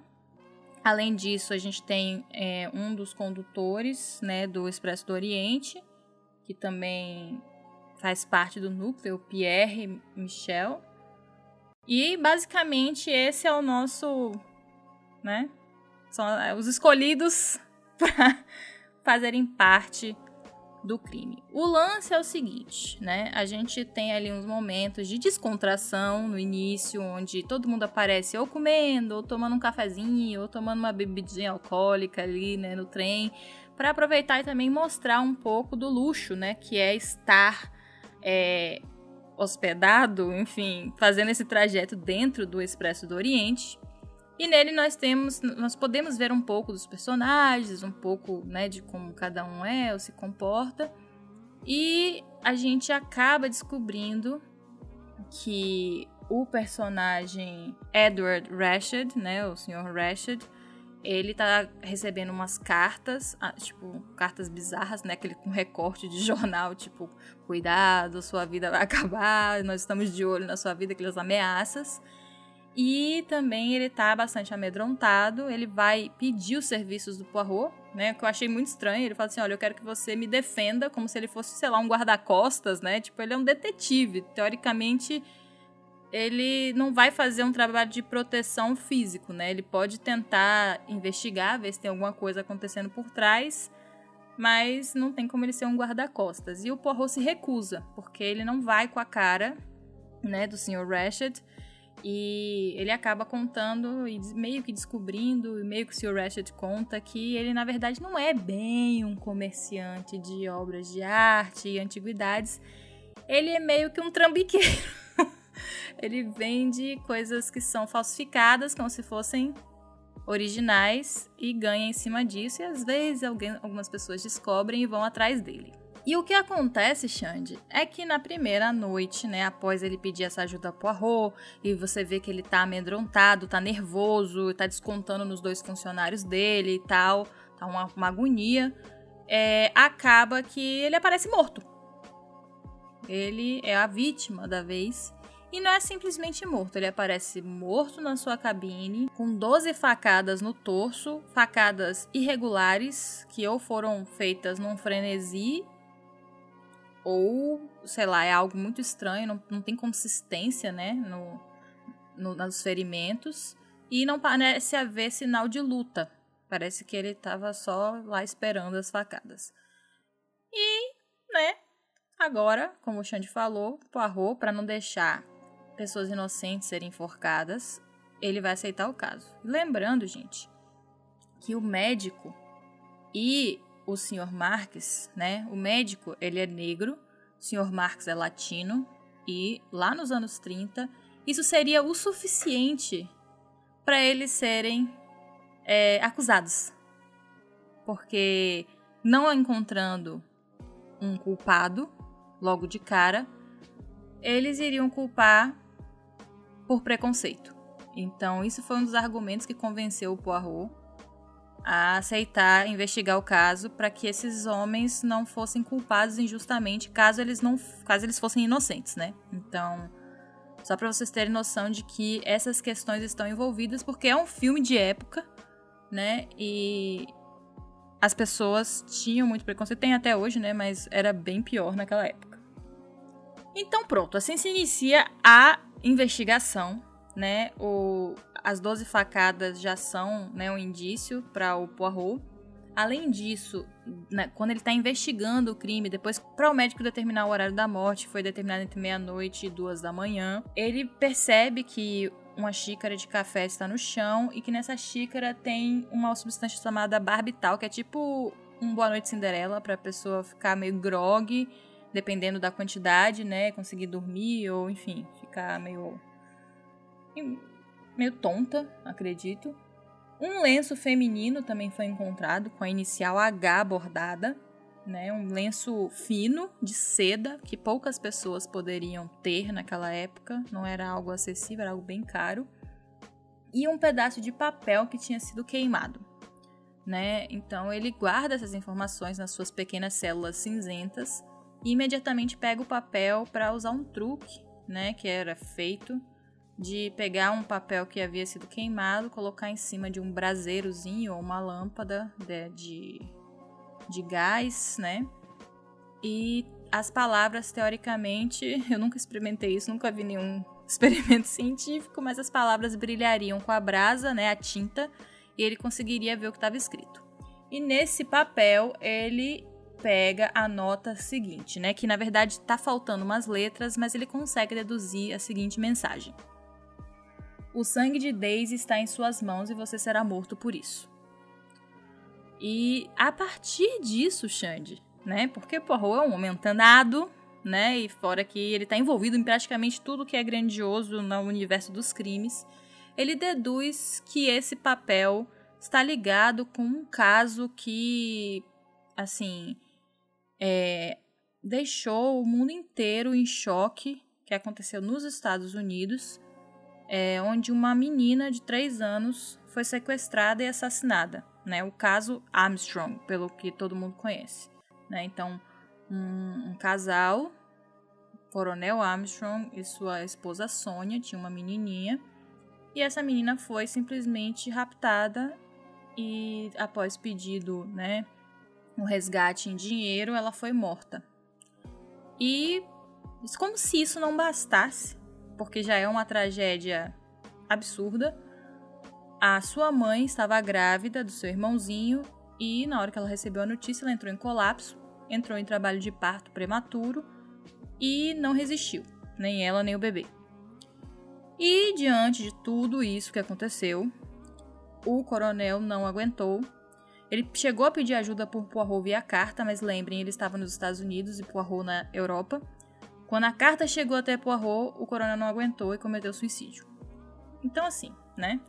Além disso, a gente tem é, um dos condutores né, do Expresso do Oriente, que também faz parte do núcleo, Pierre Michel. E basicamente esse é o nosso, né? São é, os escolhidos para fazerem parte do crime. O lance é o seguinte, né? A gente tem ali uns momentos de descontração no início, onde todo mundo aparece ou comendo, ou tomando um cafezinho, ou tomando uma bebidinha alcoólica ali, né, no trem, para aproveitar e também mostrar um pouco do luxo, né, que é estar é, hospedado, enfim, fazendo esse trajeto dentro do Expresso do Oriente. E nele nós temos, nós podemos ver um pouco dos personagens, um pouco, né, de como cada um é ou se comporta. E a gente acaba descobrindo que o personagem Edward Rashid, né, o Sr. Rashid, ele tá recebendo umas cartas, ah, tipo, cartas bizarras, né? Aquele com recorte de jornal, tipo, cuidado, sua vida vai acabar, nós estamos de olho na sua vida, aquelas ameaças. E também ele tá bastante amedrontado, ele vai pedir os serviços do Poirot, né? Que eu achei muito estranho. Ele fala assim: olha, eu quero que você me defenda, como se ele fosse, sei lá, um guarda-costas, né? Tipo, ele é um detetive. Teoricamente, ele não vai fazer um trabalho de proteção físico, né? Ele pode tentar investigar, ver se tem alguma coisa acontecendo por trás, mas não tem como ele ser um guarda-costas. E o Poirot se recusa, porque ele não vai com a cara, né, do Sr. Rashid, e ele acaba contando e meio que descobrindo, e meio que o Sr. Rashid conta que ele na verdade não é bem um comerciante de obras de arte e antiguidades. Ele é meio que um trambiqueiro. ele vende coisas que são falsificadas, como se fossem originais, e ganha em cima disso. E às vezes alguém, algumas pessoas descobrem e vão atrás dele. E o que acontece, Xande, é que na primeira noite, né, após ele pedir essa ajuda a Poirot, e você vê que ele tá amedrontado, tá nervoso, tá descontando nos dois funcionários dele e tal, tá uma, uma agonia, é, acaba que ele aparece morto. Ele é a vítima da vez e não é simplesmente morto, ele aparece morto na sua cabine, com 12 facadas no torso, facadas irregulares, que ou foram feitas num frenesi, ou, sei lá, é algo muito estranho, não, não tem consistência, né, no, no, nos ferimentos, e não parece haver sinal de luta. Parece que ele estava só lá esperando as facadas. E, né, agora, como o Xande falou, Poirot, para não deixar pessoas inocentes serem enforcadas, ele vai aceitar o caso. Lembrando, gente, que o médico e o Sr. Marques, né? O médico, ele é negro, o Sr. Marques é latino e lá nos anos 30, isso seria o suficiente para eles serem é, acusados. Porque não encontrando um culpado logo de cara, eles iriam culpar por preconceito. Então, isso foi um dos argumentos que convenceu o Poirot a aceitar investigar o caso para que esses homens não fossem culpados injustamente caso eles não caso eles fossem inocentes, né? Então, só para vocês terem noção de que essas questões estão envolvidas porque é um filme de época, né? E as pessoas tinham muito preconceito, tem até hoje, né, mas era bem pior naquela época. Então, pronto, assim se inicia a investigação, né? O, as 12 facadas já são né, um indício para o Poirot. Além disso, né, quando ele está investigando o crime, depois para o médico determinar o horário da morte, foi determinado entre meia-noite e duas da manhã, ele percebe que uma xícara de café está no chão e que nessa xícara tem uma substância chamada barbital, que é tipo um Boa Noite Cinderela, para a pessoa ficar meio grog, dependendo da quantidade, né? Conseguir dormir ou, enfim, ficar meio. Meio tonta, acredito. Um lenço feminino também foi encontrado com a inicial H bordada, né? Um lenço fino de seda que poucas pessoas poderiam ter naquela época, não era algo acessível, era algo bem caro. E um pedaço de papel que tinha sido queimado. Né? Então ele guarda essas informações nas suas pequenas células cinzentas e imediatamente pega o papel para usar um truque, né, que era feito de pegar um papel que havia sido queimado, colocar em cima de um braseirozinho ou uma lâmpada de, de, de gás, né? E as palavras, teoricamente, eu nunca experimentei isso, nunca vi nenhum experimento científico, mas as palavras brilhariam com a brasa, né, a tinta, e ele conseguiria ver o que estava escrito. E nesse papel ele pega a nota seguinte, né? Que na verdade está faltando umas letras, mas ele consegue deduzir a seguinte mensagem: O sangue de Daisy está em suas mãos e você será morto por isso. E a partir disso, Xande, né? Porque Poirot é um homem antenado, né? E fora que ele está envolvido em praticamente tudo que é grandioso no universo dos crimes, ele deduz que esse papel está ligado com um caso que, assim, é, deixou o mundo inteiro em choque, que aconteceu nos Estados Unidos, é, onde uma menina de 3 anos foi sequestrada e assassinada né? O caso Armstrong, pelo que todo mundo conhece, né? Então, um, um casal, Coronel Armstrong e sua esposa Sônia, tinha uma menininha, e essa menina foi simplesmente raptada e após pedido, né, um resgate em dinheiro, ela foi morta. E como se isso não bastasse, porque já é uma tragédia absurda, a sua mãe estava grávida do seu irmãozinho e, na hora que ela recebeu a notícia, ela entrou em colapso, entrou em trabalho de parto prematuro e não resistiu, nem ela nem o bebê. E diante de tudo isso que aconteceu, o coronel não aguentou. Ele chegou a pedir ajuda por Poirot via carta, mas lembrem, ele estava nos Estados Unidos e Poirot na Europa. Quando a carta chegou até Poirot, o coronel não aguentou e cometeu suicídio. Então, assim, né?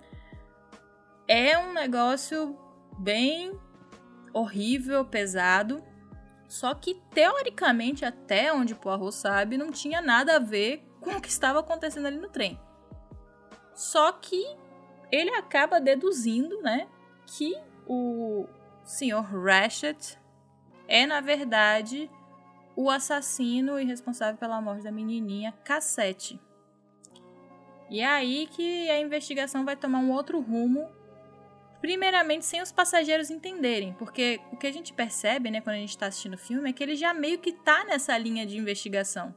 É um negócio bem horrível, pesado. Só que, teoricamente, até onde Poirot sabe, não tinha nada a ver com o que estava acontecendo ali no trem. Só que ele acaba deduzindo, né, que o Sr. Ratchet é, na verdade, o assassino e responsável pela morte da menininha Cassette. E é aí que a investigação vai tomar um outro rumo primeiramente sem os passageiros entenderem, porque o que a gente percebe, né, quando a gente está assistindo o filme, é que ele já meio que tá nessa linha de investigação,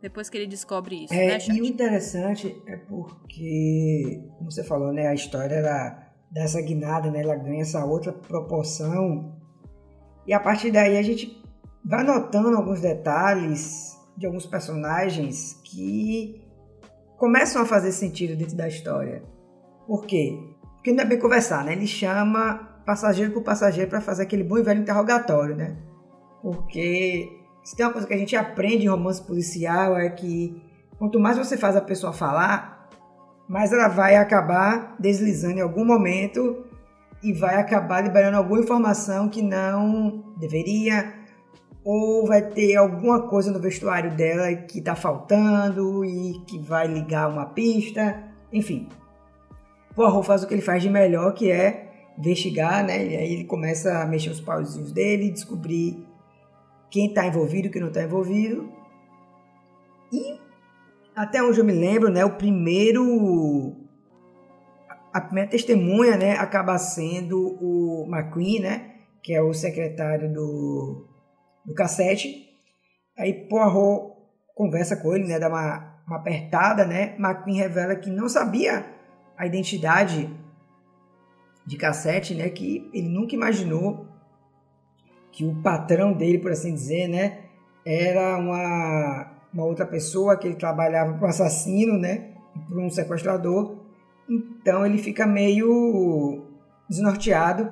depois que ele descobre isso, é, né, E o interessante é porque, como você falou, né, a história ela, dessa guinada, né, ela ganha essa outra proporção, e a partir daí a gente vai notando alguns detalhes de alguns personagens que começam a fazer sentido dentro da história. Por quê? Porque não é bem conversar, né? Ele chama passageiro por passageiro para fazer aquele bom e velho interrogatório, né? Porque se tem uma coisa que a gente aprende em romance policial é que quanto mais você faz a pessoa falar, mais ela vai acabar deslizando em algum momento e vai acabar liberando alguma informação que não deveria, ou vai ter alguma coisa no vestuário dela que está faltando e que vai ligar uma pista, enfim. Poirot faz o que ele faz de melhor, que é investigar, né? E aí ele começa a mexer os pauzinhos dele, descobrir quem está envolvido quem não está envolvido. E até onde eu me lembro, né? O primeiro a primeira testemunha, né, acaba sendo o McQueen, né, que é o secretário do, do cassete. Aí Poirot conversa com ele, né, dá uma, uma apertada, né. McQueen revela que não sabia a identidade de cassete, né, que ele nunca imaginou que o patrão dele, por assim dizer, né, era uma, uma outra pessoa que ele trabalhava para um assassino, né, para um sequestrador. Então ele fica meio desnorteado.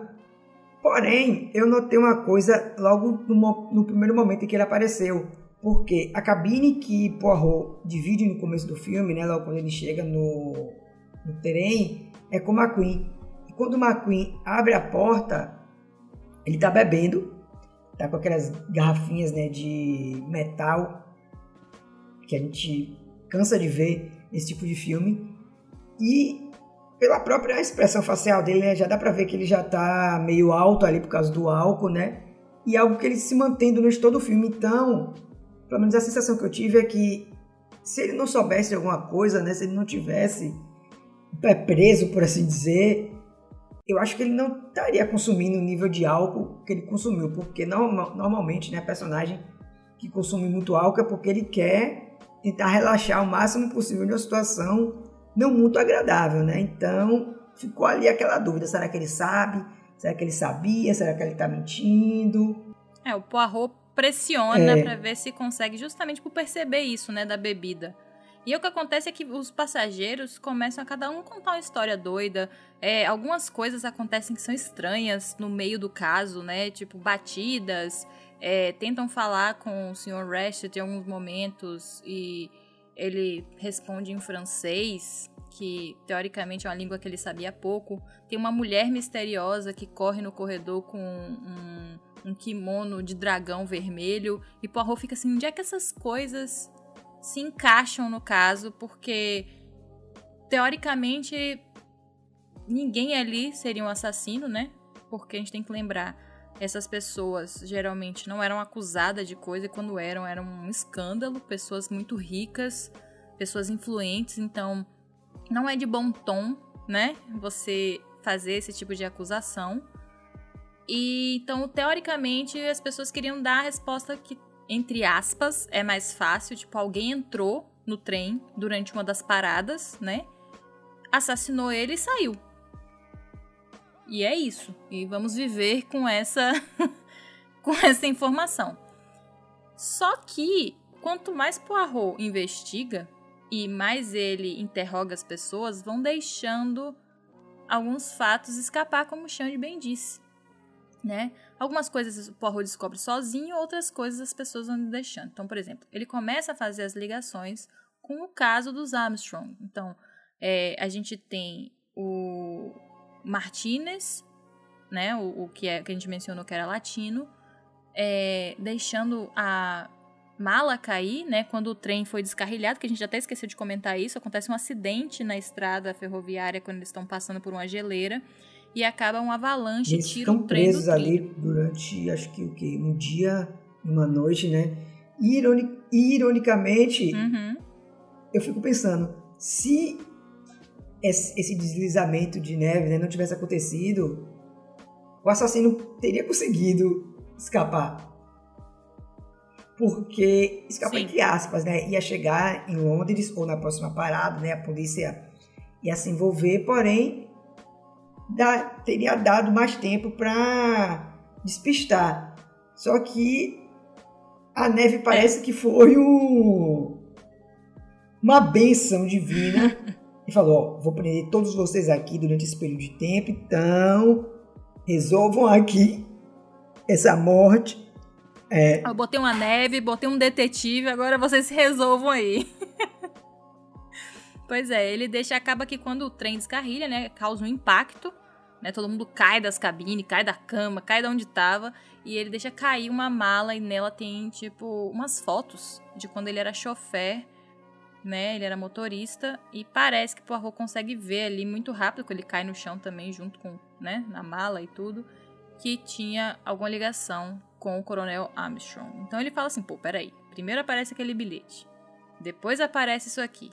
Porém, eu notei uma coisa logo no, no primeiro momento em que ele apareceu, porque a cabine que Poirot divide no começo do filme, né, logo quando ele chega no no trem é com o McQueen. E quando o McQueen abre a porta, ele tá bebendo, tá com aquelas garrafinhas né, de metal que a gente cansa de ver nesse tipo de filme. E pela própria expressão facial dele, né, já dá pra ver que ele já tá meio alto ali por causa do álcool, né? E é algo que ele se mantém durante todo o filme. Então, pelo menos a sensação que eu tive é que se ele não soubesse de alguma coisa, né, se ele não tivesse é preso, por assim dizer, eu acho que ele não estaria consumindo o nível de álcool que ele consumiu, porque normalmente, né, personagem que consome muito álcool é porque ele quer tentar relaxar o máximo possível de uma situação não muito agradável, né? Então, ficou ali aquela dúvida, será que ele sabe? Será que ele sabia? Será que ele está mentindo? É, o Poirot pressiona é. para ver se consegue, justamente por perceber isso, né, da bebida. E o que acontece é que os passageiros começam a cada um contar uma história doida. É, algumas coisas acontecem que são estranhas no meio do caso, né? Tipo, batidas. É, tentam falar com o Sr. Rashid em alguns momentos e ele responde em francês, que teoricamente é uma língua que ele sabia pouco. Tem uma mulher misteriosa que corre no corredor com um, um kimono de dragão vermelho. E Poirot fica assim: onde é que essas coisas se encaixam no caso, porque teoricamente ninguém ali seria um assassino, né? Porque a gente tem que lembrar, essas pessoas geralmente não eram acusadas de coisa e quando eram, era um escândalo, pessoas muito ricas, pessoas influentes, então não é de bom tom, né? Você fazer esse tipo de acusação. E então, teoricamente, as pessoas queriam dar a resposta que entre aspas, é mais fácil. Tipo, alguém entrou no trem durante uma das paradas, né? Assassinou ele e saiu. E é isso. E vamos viver com essa com essa informação. Só que quanto mais Poirot investiga e mais ele interroga as pessoas, vão deixando alguns fatos escapar, como o Xande bem disse, né? Algumas coisas o Poirot descobre sozinho, outras coisas as pessoas vão deixando. Então, por exemplo, ele começa a fazer as ligações com o caso dos Armstrong. Então, é, a gente tem o Martinez, né, o, o, que, é, que a gente mencionou que era latino, é, deixando a mala cair, né, quando o trem foi descarrilhado, que a gente até esqueceu de comentar isso, acontece um acidente na estrada ferroviária quando eles estão passando por uma geleira, e acaba um avalanche, Eles tira ficam presos ali durante, acho que o quê? Um dia, uma noite, né? Ironi ironicamente, uhum. eu fico pensando, se esse deslizamento de neve né, não tivesse acontecido, o assassino teria conseguido escapar. Porque, escapar Sim. entre aspas, né? Ia chegar em Londres ou na próxima parada, né? A polícia ia se envolver, porém teria dado mais tempo para despistar. Só que a neve parece que foi um, uma benção divina. E falou: ó, vou prender todos vocês aqui durante esse período de tempo, então resolvam aqui essa morte. É... Eu botei uma neve, botei um detetive, agora vocês se resolvam aí. Pois é, ele deixa, acaba que quando o trem descarrilha, né, causa um impacto, né, todo mundo cai das cabines, cai da cama, cai de onde tava, e ele deixa cair uma mala e nela tem, tipo, umas fotos de quando ele era chofer, né, ele era motorista, e parece que Poirot consegue ver ali muito rápido, que ele cai no chão também, junto com, né, na mala e tudo, que tinha alguma ligação com o Coronel Armstrong. Então ele fala assim, pô, peraí, primeiro aparece aquele bilhete, depois aparece isso aqui,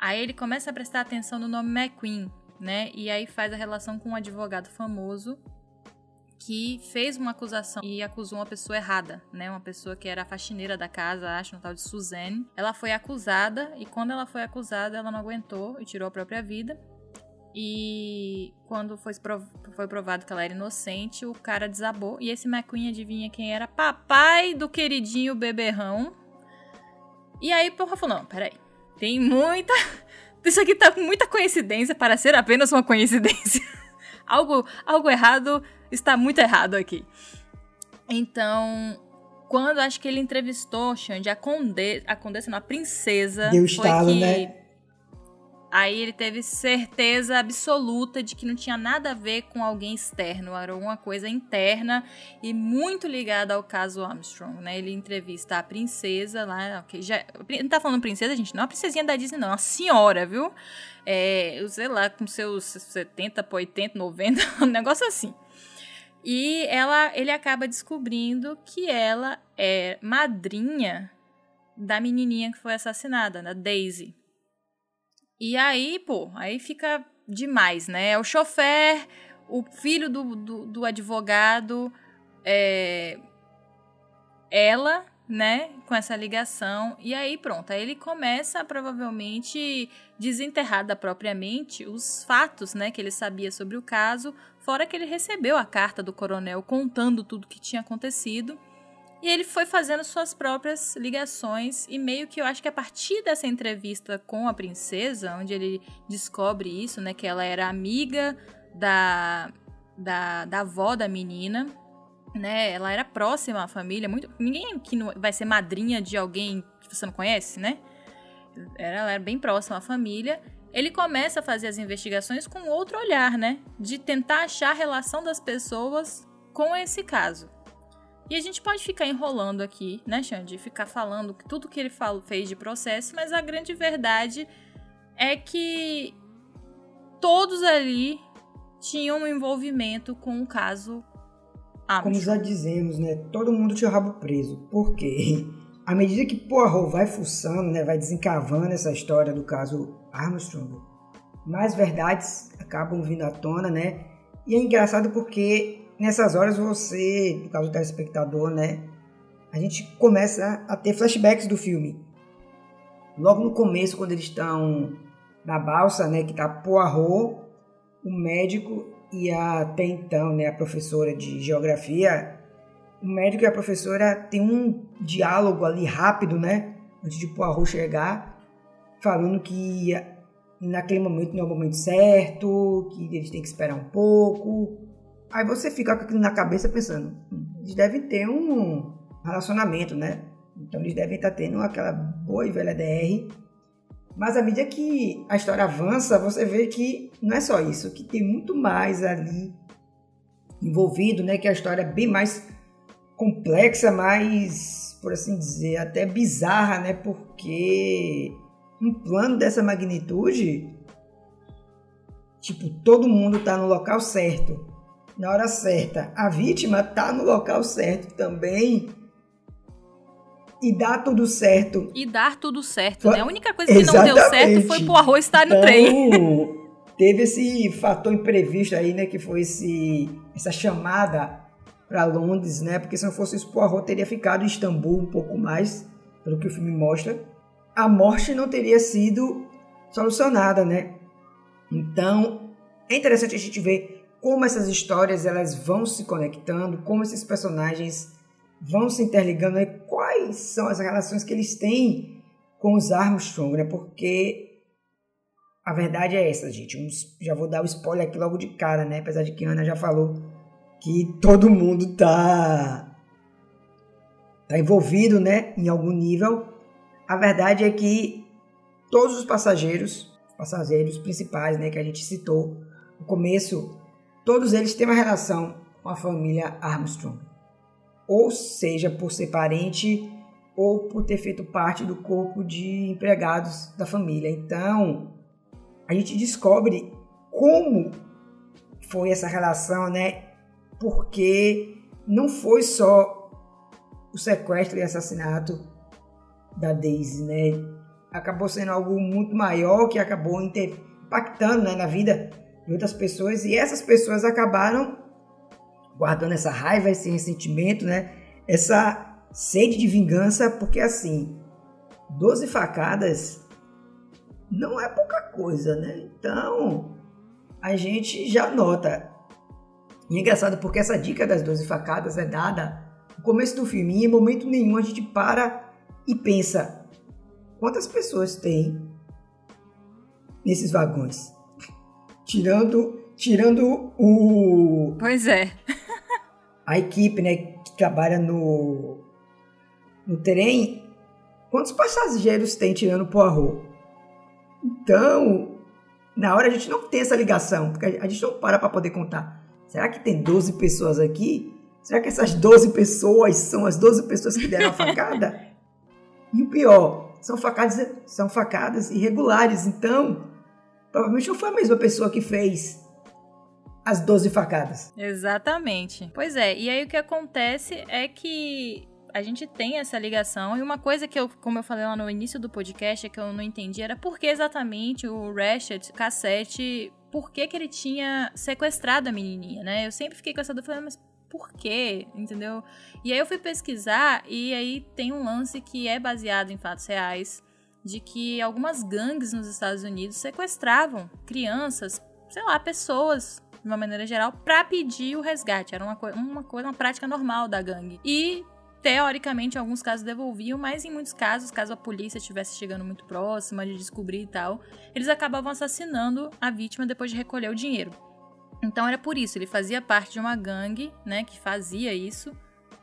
Aí ele começa a prestar atenção no nome McQueen, né? E aí faz a relação com um advogado famoso que fez uma acusação e acusou uma pessoa errada, né? Uma pessoa que era a faxineira da casa, acho, um tal de Suzanne. Ela foi acusada e quando ela foi acusada, ela não aguentou e tirou a própria vida. E quando foi, foi provado que ela era inocente, o cara desabou. E esse McQueen adivinha quem era? Papai do queridinho beberrão. E aí Porra falou: não, peraí. Tem muita. Isso aqui tá com muita coincidência para ser apenas uma coincidência. algo, algo errado está muito errado aqui. Então, quando acho que ele entrevistou, Xande, a, conde, a condessa, não, a princesa. Deu estalo, que, né? Aí ele teve certeza absoluta de que não tinha nada a ver com alguém externo, era uma coisa interna e muito ligada ao caso Armstrong, né? Ele entrevista a princesa lá, ok, já, não tá falando princesa, gente, não é uma princesinha da Disney, não, é uma senhora, viu? É, sei lá, com seus 70 por 80, 90, um negócio assim. E ela, ele acaba descobrindo que ela é madrinha da menininha que foi assassinada, da Daisy. E aí, pô, aí fica demais, né? É o chofer, o filho do, do, do advogado, é, ela, né, com essa ligação. E aí, pronto, aí ele começa provavelmente desenterrar da própria mente os fatos, né, que ele sabia sobre o caso, fora que ele recebeu a carta do coronel contando tudo que tinha acontecido. E ele foi fazendo suas próprias ligações e meio que eu acho que a partir dessa entrevista com a princesa, onde ele descobre isso, né, que ela era amiga da da, da avó da menina, né? Ela era próxima à família, muito ninguém que vai ser madrinha de alguém que você não conhece, né? Ela era bem próxima à família. Ele começa a fazer as investigações com outro olhar, né? De tentar achar a relação das pessoas com esse caso. E a gente pode ficar enrolando aqui, né, Xande? Ficar falando tudo que ele fala, fez de processo, mas a grande verdade é que todos ali tinham um envolvimento com o caso Armstrong. Como já dizemos, né? Todo mundo tinha o rabo preso. Por quê? À medida que Poirot vai fuçando, né, vai desencavando essa história do caso Armstrong, mais verdades acabam vindo à tona, né? E é engraçado porque nessas horas você, no caso do telespectador, né, a gente começa a ter flashbacks do filme. Logo no começo, quando eles estão na balsa, né, que tá Poirot, o médico e a, até então, né, a professora de geografia, o médico e a professora têm um diálogo ali rápido, né, antes de Poirot chegar, falando que naquele momento não é o momento certo, que eles têm que esperar um pouco, Aí você fica com aquilo na cabeça pensando, hum, eles devem ter um relacionamento, né? Então eles devem estar tendo aquela boa e velha DR. Mas à medida que a história avança, você vê que não é só isso, que tem muito mais ali envolvido, né? Que a história é bem mais complexa, mais, por assim dizer, até bizarra, né? Porque um plano dessa magnitude, tipo, todo mundo tá no local certo na hora certa. A vítima tá no local certo também. E dá tudo certo. E dar tudo certo, né? A única coisa que Exatamente. não deu certo foi pro arroz estar no então, trem. Teve esse fator imprevisto aí, né? Que foi esse, essa chamada para Londres, né? Porque se não fosse isso, Poirot teria ficado em Istambul um pouco mais, pelo que o filme mostra. A morte não teria sido solucionada, né? Então, é interessante a gente ver como essas histórias elas vão se conectando, como esses personagens vão se interligando, e quais são as relações que eles têm com os Armstrong, né? Porque a verdade é essa, gente. já vou dar o spoiler aqui logo de cara, né? Apesar de que Ana já falou que todo mundo tá tá envolvido, né, em algum nível. A verdade é que todos os passageiros, passageiros principais, né, que a gente citou no começo Todos eles têm uma relação com a família Armstrong, ou seja, por ser parente ou por ter feito parte do corpo de empregados da família. Então, a gente descobre como foi essa relação, né? Porque não foi só o sequestro e assassinato da Daisy, né? Acabou sendo algo muito maior que acabou impactando né, na vida outras pessoas e essas pessoas acabaram guardando essa raiva, esse ressentimento, né? Essa sede de vingança, porque assim, 12 facadas não é pouca coisa, né? Então, a gente já nota. E é engraçado porque essa dica das 12 facadas é dada no começo do filme e em momento nenhum a gente para e pensa quantas pessoas tem nesses vagões tirando tirando o Pois é. a equipe, né, que trabalha no no trem, quantos passageiros tem tirando Poirot? Então, na hora a gente não tem essa ligação, porque a gente não para para poder contar. Será que tem 12 pessoas aqui? Será que essas 12 pessoas são as 12 pessoas que deram a facada? e o pior, são facadas, são facadas irregulares. Então, Provavelmente não foi a mesma pessoa que fez as 12 facadas. Exatamente. Pois é, e aí o que acontece é que a gente tem essa ligação. E uma coisa que eu, como eu falei lá no início do podcast, é que eu não entendi era por que exatamente o Ratchet, cassete, por que, que ele tinha sequestrado a menininha, né? Eu sempre fiquei com essa dúvida, mas por quê? Entendeu? E aí eu fui pesquisar e aí tem um lance que é baseado em fatos reais de que algumas gangues nos Estados Unidos sequestravam crianças, sei lá, pessoas de uma maneira geral, para pedir o resgate. Era uma, uma coisa, uma prática normal da gangue. E teoricamente, em alguns casos devolviam, mas em muitos casos, caso a polícia estivesse chegando muito próxima de descobrir e tal, eles acabavam assassinando a vítima depois de recolher o dinheiro. Então era por isso, ele fazia parte de uma gangue, né, que fazia isso.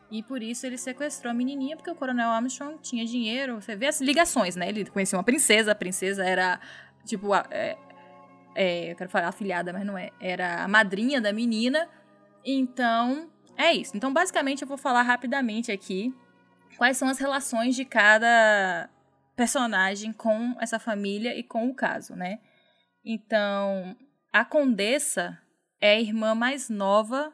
E por isso ele sequestrou a menininha, porque o Coronel Armstrong tinha dinheiro. Você vê as ligações, né? Ele conhecia uma princesa, a princesa era, tipo, a, é, é, eu quero falar afilhada, mas não é. Era a madrinha da menina. Então, é isso. Então, basicamente, eu vou falar rapidamente aqui quais são as relações de cada personagem com essa família e com o caso, né? Então, a Condessa é a irmã mais nova.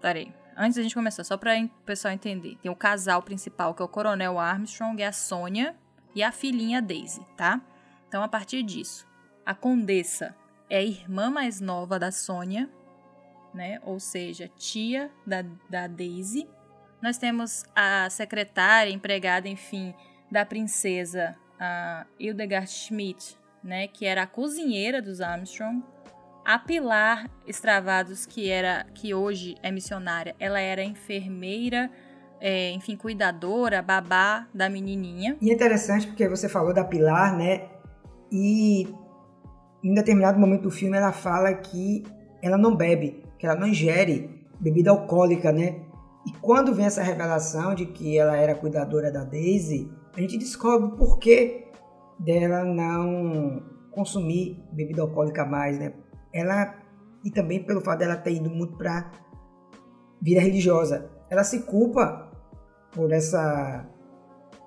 Peraí. Antes da gente começar, só para o pessoal entender. Tem o casal principal, que é o Coronel Armstrong, e a Sônia, e a filhinha Daisy, tá? Então, a partir disso, a Condessa é a irmã mais nova da Sônia, né? Ou seja, tia da, da Daisy. Nós temos a secretária, empregada, enfim, da princesa, a Hildegard Schmidt, né? Que era a cozinheira dos Armstrong a Pilar Estravados, que era que hoje é missionária, ela era enfermeira, é, enfim, cuidadora, babá da menininha. E é interessante porque você falou da Pilar, né? E em determinado momento do filme ela fala que ela não bebe, que ela não ingere bebida alcoólica, né? E quando vem essa revelação de que ela era cuidadora da Daisy, a gente descobre o porquê dela não consumir bebida alcoólica mais, né? Ela e também pelo fato dela ter ido muito para vida religiosa, ela se culpa por essa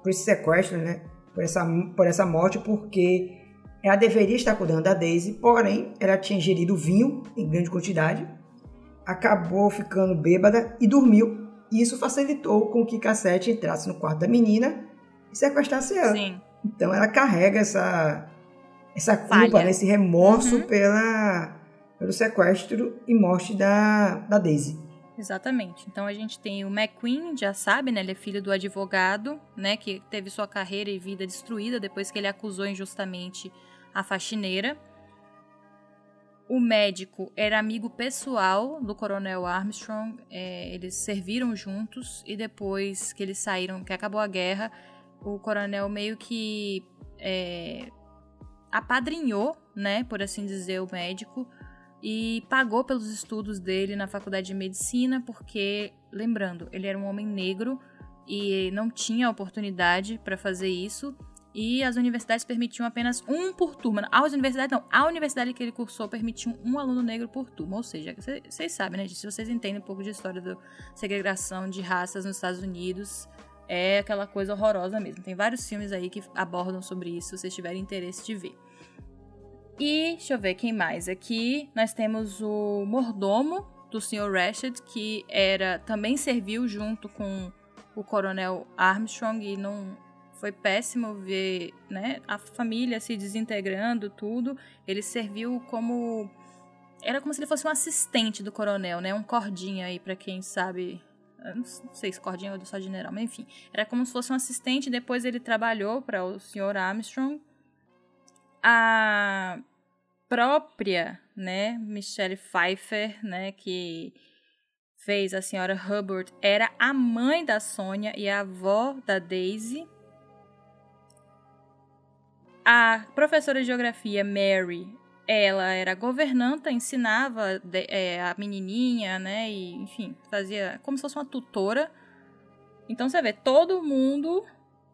por esse sequestro, né? Por essa por essa morte porque ela deveria estar cuidando da Daisy, porém ela tinha ingerido vinho em grande quantidade, acabou ficando bêbada e dormiu. E isso facilitou com que Cassete entrasse no quarto da menina e sequestrasse ela. Sim. Então ela carrega essa essa culpa, né, esse remorso uhum. pela, pelo sequestro e morte da, da Daisy. Exatamente. Então a gente tem o McQueen, já sabe, né? Ele é filho do advogado, né? Que teve sua carreira e vida destruída depois que ele acusou injustamente a faxineira. O médico era amigo pessoal do coronel Armstrong. É, eles serviram juntos e depois que eles saíram, que acabou a guerra, o coronel meio que é, apadrinhou, né, por assim dizer, o médico e pagou pelos estudos dele na faculdade de medicina, porque, lembrando, ele era um homem negro e não tinha oportunidade para fazer isso. E as universidades permitiam apenas um por turma. As universidades não, a universidade que ele cursou permitia um aluno negro por turma. Ou seja, vocês sabem, né? Se vocês entendem um pouco de história da segregação de raças nos Estados Unidos, é aquela coisa horrorosa mesmo. Tem vários filmes aí que abordam sobre isso, se vocês tiverem interesse de ver. E deixa eu ver quem mais aqui. Nós temos o mordomo do Sr. Rashid, que era também serviu junto com o Coronel Armstrong e não foi péssimo ver, né, a família se desintegrando tudo. Ele serviu como era como se ele fosse um assistente do coronel, né? Um cordinha aí para quem sabe não sei se Cordinha ou só general, mas enfim. Era como se fosse um assistente, depois ele trabalhou para o Sr. Armstrong. A própria, né, Michelle Pfeiffer, né, que fez a senhora Hubbard, era a mãe da Sônia e a avó da Daisy. A professora de geografia Mary ela era governanta, ensinava de, é, a menininha, né? E, enfim, fazia como se fosse uma tutora. Então você vê todo mundo,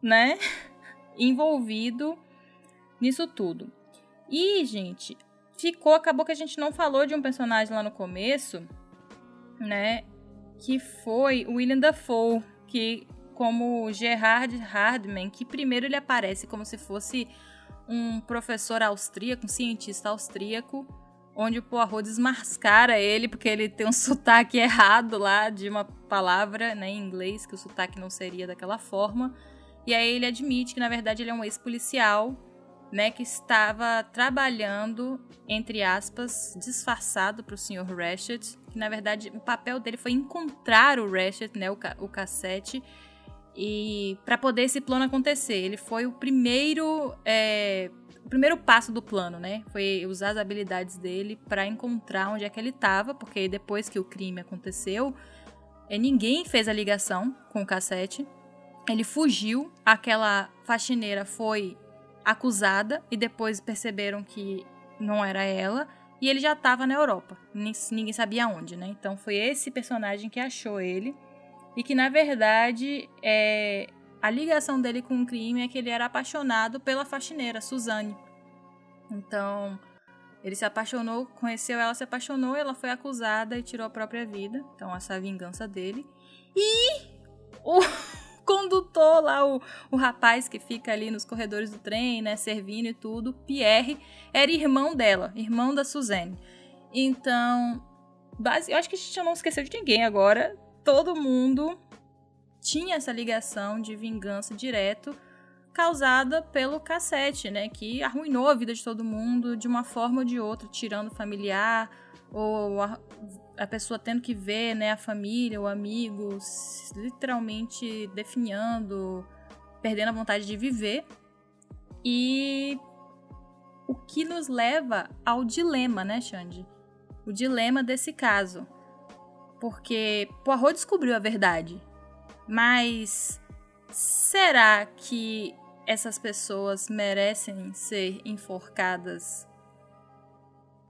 né? envolvido nisso tudo. E, gente, ficou, acabou que a gente não falou de um personagem lá no começo, né? Que foi o William Dafoe, que como Gerard Hardman, que primeiro ele aparece como se fosse um professor austríaco, um cientista austríaco, onde o Poirot desmascara ele porque ele tem um sotaque errado lá de uma palavra né, em inglês, que o sotaque não seria daquela forma. E aí ele admite que, na verdade, ele é um ex-policial, né, que estava trabalhando, entre aspas, disfarçado para o Sr. Ratchet, que, na verdade, o papel dele foi encontrar o Ratchet, né, o, ca o cassete, e para poder esse plano acontecer, ele foi o primeiro é, o primeiro passo do plano, né? Foi usar as habilidades dele para encontrar onde é que ele estava, porque depois que o crime aconteceu, é, ninguém fez a ligação com o cassete. Ele fugiu, aquela faxineira foi acusada e depois perceberam que não era ela. E ele já estava na Europa, ninguém sabia onde, né? Então foi esse personagem que achou ele. E que na verdade é, a ligação dele com o crime é que ele era apaixonado pela faxineira, Suzane. Então ele se apaixonou, conheceu ela, se apaixonou, ela foi acusada e tirou a própria vida. Então essa é a vingança dele. E o condutor lá, o, o rapaz que fica ali nos corredores do trem, né, servindo e tudo, Pierre, era irmão dela, irmão da Suzanne. Então, base, eu acho que a gente não esqueceu de ninguém agora. Todo mundo tinha essa ligação de vingança direto causada pelo cassete, né, que arruinou a vida de todo mundo de uma forma ou de outra, tirando o familiar ou a, a pessoa tendo que ver, né, a família, o amigo, literalmente definhando, perdendo a vontade de viver. E o que nos leva ao dilema, né, Xande? O dilema desse caso. Porque Poirot descobriu a verdade. Mas será que essas pessoas merecem ser enforcadas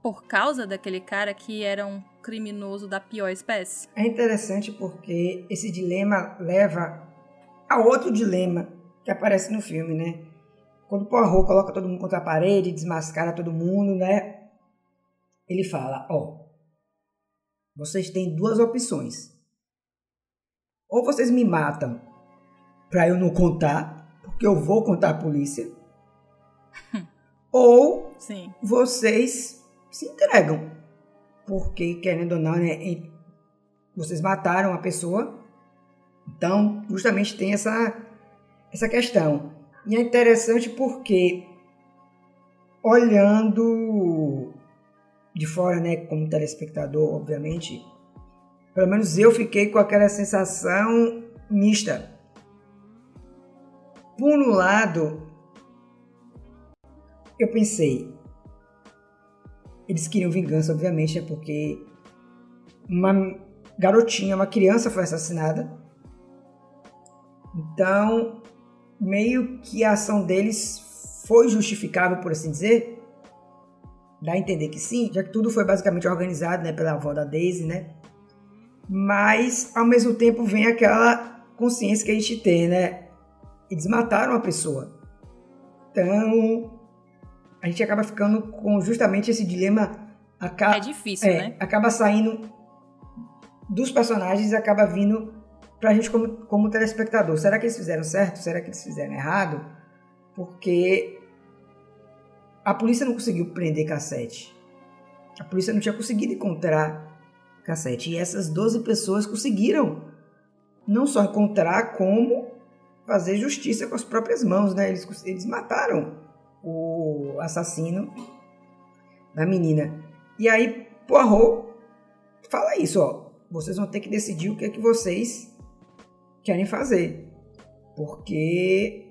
por causa daquele cara que era um criminoso da pior espécie. É interessante porque esse dilema leva a outro dilema que aparece no filme, né? Quando Poirot coloca todo mundo contra a parede, desmascara todo mundo, né? Ele fala, ó, oh, vocês têm duas opções. Ou vocês me matam para eu não contar, porque eu vou contar à polícia. ou Sim. vocês se entregam porque, querendo ou não, né, vocês mataram a pessoa. Então, justamente tem essa, essa questão. E é interessante porque, olhando de fora, né, como telespectador, obviamente, pelo menos eu fiquei com aquela sensação mista. Por um lado, eu pensei, eles queriam vingança, obviamente, é porque uma garotinha, uma criança foi assassinada. Então, meio que a ação deles foi justificável, por assim dizer. Dá a entender que sim, já que tudo foi basicamente organizado né, pela avó da Daisy, né? Mas, ao mesmo tempo, vem aquela consciência que a gente tem, né? Eles mataram a pessoa. Então, a gente acaba ficando com justamente esse dilema. Acaba, é difícil, é, né? Acaba saindo dos personagens e acaba vindo pra gente como, como telespectador. Será que eles fizeram certo? Será que eles fizeram errado? Porque a polícia não conseguiu prender cassete. A polícia não tinha conseguido encontrar cassete. E essas 12 pessoas conseguiram não só encontrar, como fazer justiça com as próprias mãos, né? Eles, eles mataram o assassino da menina. E aí Poirot fala isso, ó. Vocês vão ter que decidir o que é que vocês querem fazer. Porque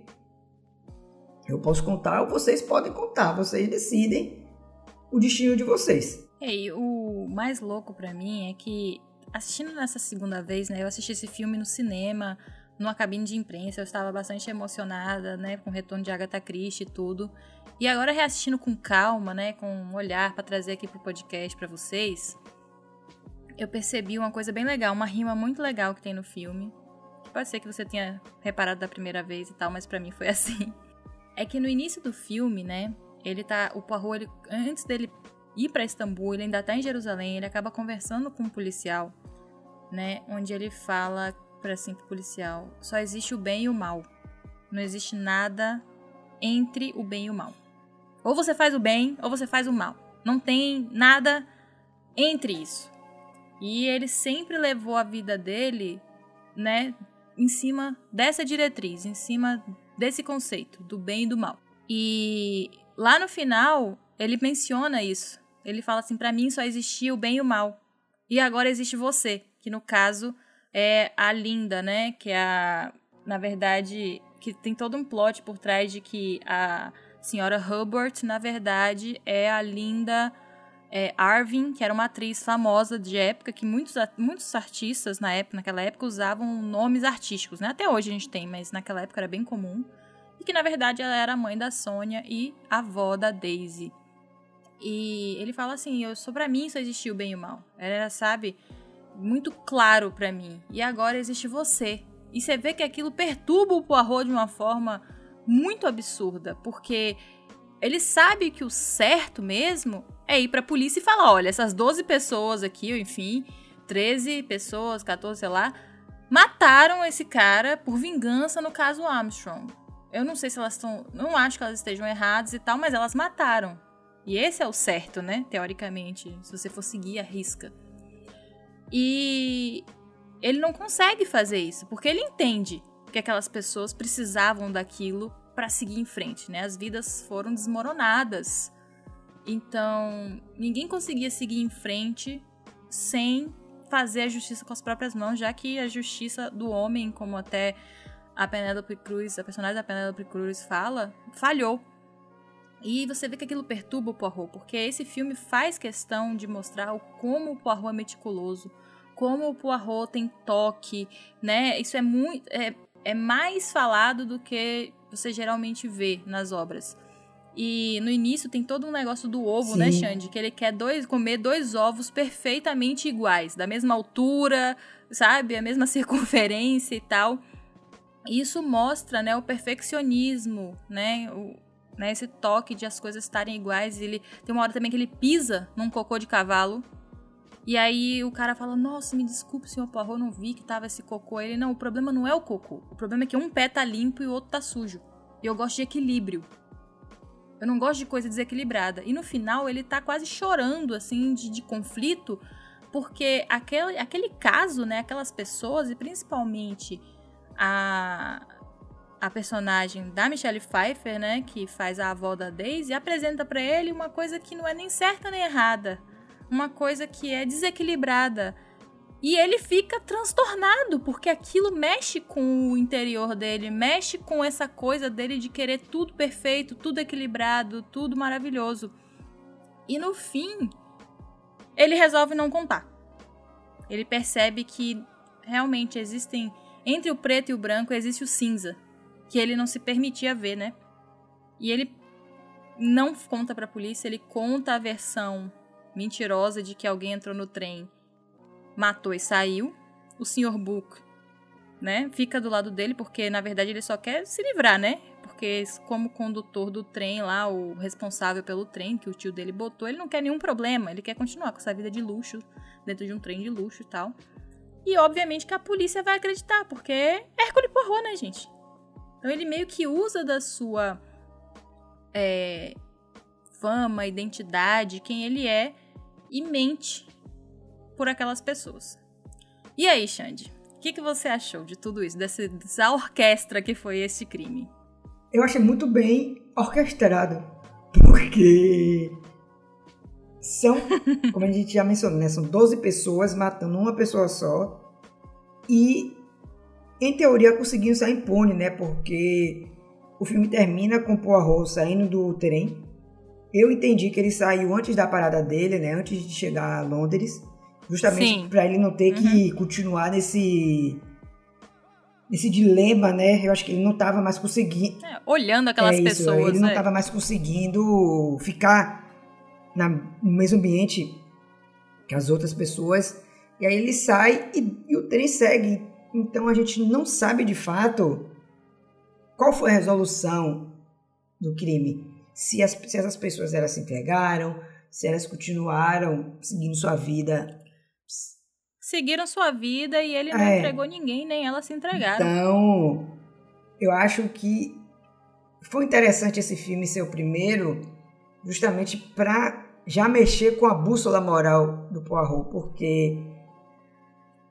eu posso contar ou vocês podem contar. Vocês decidem o destino de vocês. É, e o mais louco para mim é que assistindo nessa segunda vez, né? Eu assisti esse filme no cinema numa cabine de imprensa, eu estava bastante emocionada, né, com o retorno de Agatha Christie e tudo. E agora reassistindo com calma, né, com um olhar para trazer aqui pro podcast para vocês, eu percebi uma coisa bem legal, uma rima muito legal que tem no filme. Pode ser que você tenha reparado da primeira vez e tal, mas para mim foi assim. É que no início do filme, né, ele tá, o Poirot, ele, antes dele ir para Istambul, ele ainda tá em Jerusalém, ele acaba conversando com um policial, né, onde ele fala para cinto policial. Só existe o bem e o mal. Não existe nada entre o bem e o mal. Ou você faz o bem ou você faz o mal. Não tem nada entre isso. E ele sempre levou a vida dele, né, em cima dessa diretriz, em cima desse conceito do bem e do mal. E lá no final, ele menciona isso. Ele fala assim: para mim só existia o bem e o mal. E agora existe você, que no caso é a Linda, né? Que é a. Na verdade, que tem todo um plot por trás de que a senhora Hubbard, na verdade, é a Linda é, Arvin, que era uma atriz famosa de época, que muitos, muitos artistas na época, naquela época usavam nomes artísticos, né? Até hoje a gente tem, mas naquela época era bem comum. E que na verdade ela era a mãe da Sônia e avó da Daisy. E ele fala assim: eu, sobre mim só existia o bem e o mal. Era, sabe, muito claro para mim. E agora existe você. E você vê que aquilo perturba o Poirot de uma forma muito absurda, porque ele sabe que o certo mesmo é ir pra polícia e falar: olha, essas 12 pessoas aqui, ou enfim, 13 pessoas, 14, sei lá, mataram esse cara por vingança no caso Armstrong. Eu não sei se elas estão. Não acho que elas estejam erradas e tal, mas elas mataram. E esse é o certo, né? Teoricamente, se você for seguir a risca. E ele não consegue fazer isso, porque ele entende que aquelas pessoas precisavam daquilo para seguir em frente, né? As vidas foram desmoronadas. Então, ninguém conseguia seguir em frente sem fazer a justiça com as próprias mãos, já que a justiça do homem, como até a Penélope Cruz, a personagem da Penélope Cruz fala, falhou. E você vê que aquilo perturba o Poirot, porque esse filme faz questão de mostrar como o Poirot é meticuloso, como o Poirot tem toque, né? Isso é muito é, é mais falado do que você geralmente vê nas obras. E no início tem todo um negócio do ovo, né, Sim. né, Xande? Que ele quer dois, comer dois ovos perfeitamente iguais, da mesma altura, sabe? A mesma circunferência e tal. Isso mostra, né, o perfeccionismo, né? O, né, esse toque de as coisas estarem iguais. Ele tem uma hora também que ele pisa num cocô de cavalo. E aí o cara fala: "Nossa, me desculpe, senhor Poirot, não vi que tava esse cocô". Ele: "Não, o problema não é o cocô. O problema é que um pé tá limpo e o outro tá sujo. E eu gosto de equilíbrio. Eu não gosto de coisa desequilibrada". E no final ele tá quase chorando assim de, de conflito, porque aquele, aquele caso, né, aquelas pessoas e principalmente a a personagem da Michelle Pfeiffer, né, que faz a avó da Daisy, apresenta para ele uma coisa que não é nem certa nem errada, uma coisa que é desequilibrada. E ele fica transtornado, porque aquilo mexe com o interior dele, mexe com essa coisa dele de querer tudo perfeito, tudo equilibrado, tudo maravilhoso. E no fim, ele resolve não contar. Ele percebe que realmente existem entre o preto e o branco existe o cinza, que ele não se permitia ver, né? E ele não conta para a polícia, ele conta a versão mentirosa de que alguém entrou no trem, matou e saiu. O Sr. Book, né, fica do lado dele porque na verdade ele só quer se livrar, né? Porque como condutor do trem lá, o responsável pelo trem que o tio dele botou, ele não quer nenhum problema, ele quer continuar com essa vida de luxo dentro de um trem de luxo e tal. E obviamente que a polícia vai acreditar, porque é Hércules Poirot, né, gente? Então ele meio que usa da sua é, fama, identidade, quem ele é, e mente por aquelas pessoas. E aí, Xande? O que, que você achou de tudo isso, dessa, dessa orquestra que foi esse crime? Eu achei muito bem orquestrado, porque são, como a gente já mencionou, né? São 12 pessoas matando uma pessoa só e em teoria conseguiu sair impune, né? Porque o filme termina com Poirot saindo do trem. Eu entendi que ele saiu antes da parada dele, né? Antes de chegar a Londres, justamente para ele não ter uhum. que continuar nesse nesse dilema, né? Eu acho que ele não estava mais conseguindo. É, olhando aquelas é isso, pessoas. Ele não estava né? mais conseguindo ficar na, no mesmo ambiente que as outras pessoas. E aí ele sai e, e o trem segue. Então a gente não sabe de fato qual foi a resolução do crime. Se, as, se essas pessoas elas se entregaram, se elas continuaram seguindo sua vida. Seguiram sua vida e ele não é. entregou ninguém, nem elas se entregaram. Então, eu acho que foi interessante esse filme ser o primeiro, justamente para já mexer com a bússola moral do Poirot, porque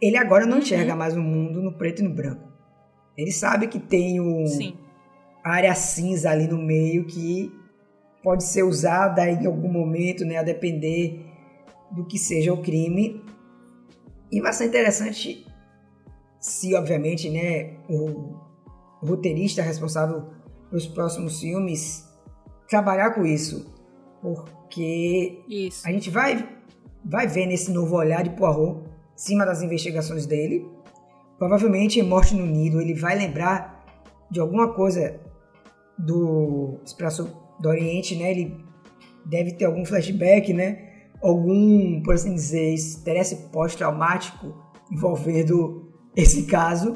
ele agora não uhum. enxerga mais o mundo no preto e no branco. Ele sabe que tem um Sim. área cinza ali no meio que pode ser usada em algum momento, né, a depender do que seja o crime. E vai ser interessante se, obviamente, né, o, roteirista responsável pelos próximos filmes trabalhar com isso. porque Isso. a gente vai, vai ver nesse novo olhar de Poirot, em cima das investigações dele. Provavelmente em Morte no Nido ele vai lembrar de alguma coisa do Expresso do Oriente, né? Ele deve ter algum flashback, né? Algum, por assim dizer, estresse pós-traumático envolvendo esse caso.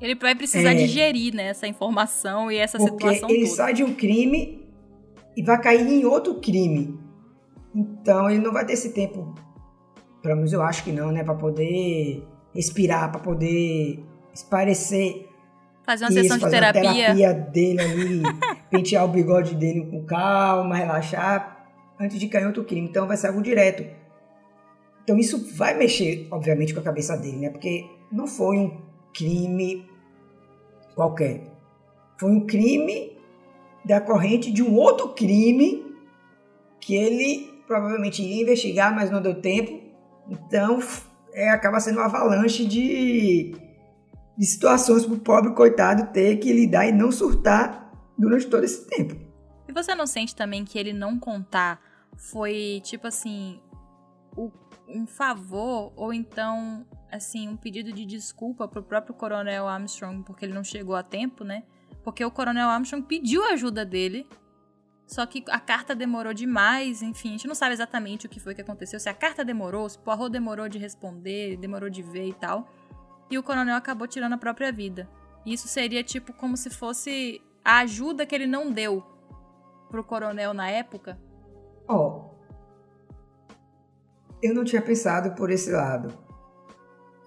Ele vai precisar É. digerir né, essa informação e essa Porque situação ele toda. sai de um crime e vai cair em outro crime. Então ele não vai ter esse tempo, pelo menos eu acho que não, né? Pra poder respirar, pra poder esparecer Fazer uma isso, sessão de fazer terapia. terapia dele ali, pentear o bigode dele com calma, relaxar, antes de cair em outro crime. Então vai ser algo direto. Então isso vai mexer, obviamente, com a cabeça dele, né? Porque não foi um crime qualquer. Foi um crime decorrente de um outro crime que ele provavelmente iria investigar, mas não deu tempo. Então é, acaba sendo uma avalanche de, de situações para o pobre coitado ter que lidar e não surtar durante todo esse tempo. E você não sente também que ele não contar foi, tipo assim, o- um favor ou então, assim, um pedido de desculpa pro próprio Coronel Armstrong porque ele não chegou a tempo, né? Porque o Coronel Armstrong pediu a ajuda dele, só que a carta demorou demais, enfim, a gente não sabe exatamente o que foi que aconteceu, se a carta demorou, se o Poirot demorou de responder, demorou de ver e tal. E o coronel acabou tirando a própria vida. Isso seria tipo como se fosse a ajuda que ele não deu pro coronel na época. Ó, eu não tinha pensado por esse lado.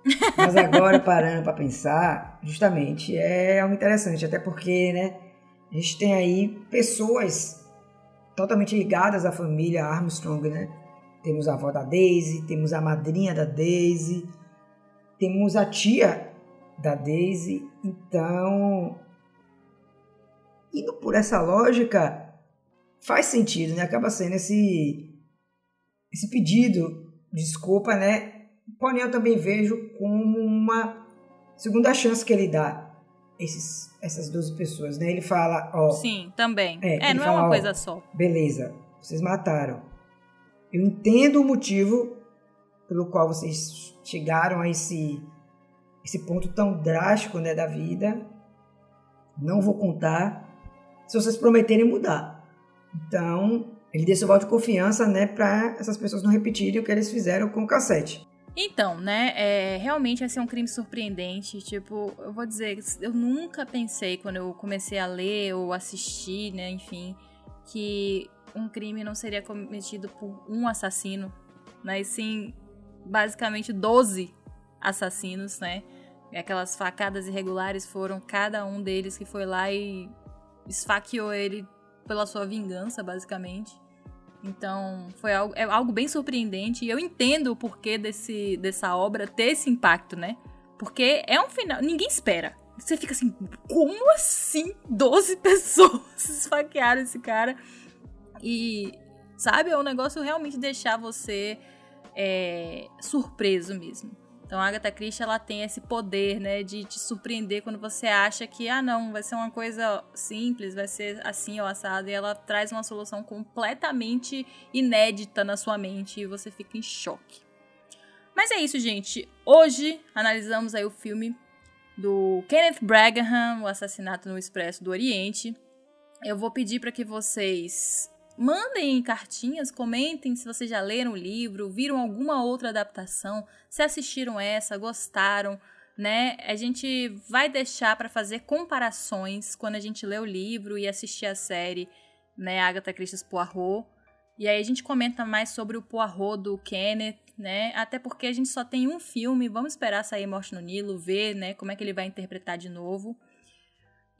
Mas agora, parando para pensar, justamente é algo interessante, até porque, né, a gente tem aí pessoas totalmente ligadas à família Armstrong, né? Temos a avó da Daisy, temos a madrinha da Daisy, temos a tia da Daisy, então, indo por essa lógica, faz sentido, né? Acaba sendo esse esse pedido de desculpa, né? Porém, eu também vejo como uma segunda chance que ele dá esses, essas 12 pessoas, né? Ele fala, ó, Sim, também. É, É, não é fala, uma ó, coisa só. beleza, vocês mataram. Eu entendo o motivo pelo qual vocês chegaram a esse esse ponto tão drástico, né, da vida. Não vou contar se vocês prometerem mudar. Então, ele deu seu voto de confiança, né, para essas pessoas não repetirem o que eles fizeram com o cassete. Então, né, é, realmente vai ser um crime surpreendente. Tipo, eu vou dizer, eu nunca pensei quando eu comecei a ler ou assistir, né, enfim, que um crime não seria cometido por um assassino, e sim basicamente 12 assassinos, né? Aquelas facadas irregulares foram cada um deles que foi lá e esfaqueou ele pela sua vingança, basicamente. Então, foi algo, é algo bem surpreendente e eu entendo o porquê desse, dessa obra ter esse impacto, né? Porque é um final. Ninguém espera. Você fica assim, como assim 12 pessoas esfaquearam esse cara? E, sabe, é um negócio realmente deixar você é, surpreso mesmo. Então a Agatha Christie ela tem esse poder, né, de te surpreender quando você acha que ah não, vai ser uma coisa simples, vai ser assim ou assado e ela traz uma solução completamente inédita na sua mente e você fica em choque. Mas é isso, gente. Hoje analisamos aí o filme do Kenneth Bragaham, O Assassinato no Expresso do Oriente. Eu vou pedir para que vocês mandem cartinhas, comentem se vocês já leram o livro, viram alguma outra adaptação, se assistiram essa, gostaram, né? A gente vai deixar para fazer comparações quando a gente lê o livro e assistir a série, né, Agatha Christie's Poirot. E aí a gente comenta mais sobre o Poirot do Kenneth, né? Até porque a gente só tem um filme, vamos esperar sair Morte no Nilo, ver, né, como é que ele vai interpretar de novo.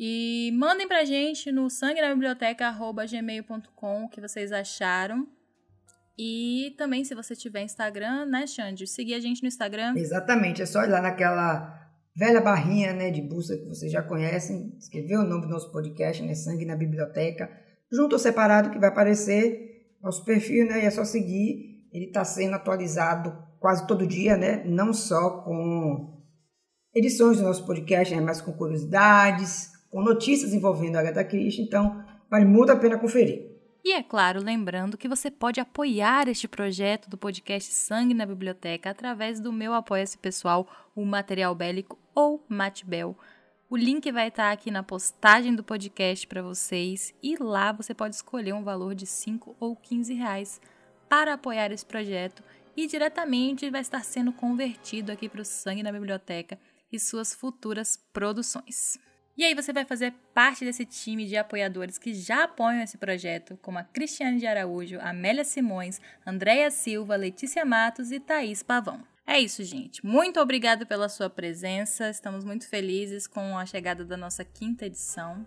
E mandem pra gente no sangue na biblioteca@gmail.com o que vocês acharam. E também se você tiver Instagram, né, Xande, seguir a gente no Instagram. Exatamente, é só ir lá naquela velha barrinha, né, de busca que vocês já conhecem, escrever o nome do nosso podcast, né, Sangue na Biblioteca, junto ou separado que vai aparecer nosso perfil, né, e é só seguir. Ele está sendo atualizado quase todo dia, né, não só com edições do nosso podcast, né, mas com curiosidades, com notícias envolvendo a Agatha Christie, então vale muito a pena conferir. E é claro, lembrando que você pode apoiar este projeto do podcast Sangue na Biblioteca através do meu apoia-se pessoal, o Material Bélico ou Matbel. O link vai estar aqui na postagem do podcast para vocês e lá você pode escolher um valor de 5 ou 15 reais para apoiar esse projeto e diretamente vai estar sendo convertido aqui para o Sangue na Biblioteca e suas futuras produções. E aí você vai fazer parte desse time de apoiadores que já apoiam esse projeto, como a Cristiane de Araújo, Amélia Simões, Andréia Silva, Letícia Matos e Thaís Pavão. É isso, gente. Muito obrigada pela sua presença. Estamos muito felizes com a chegada da nossa quinta edição.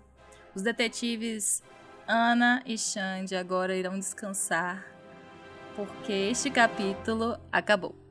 Os detetives Ana e Xande agora irão descansar, porque este capítulo acabou.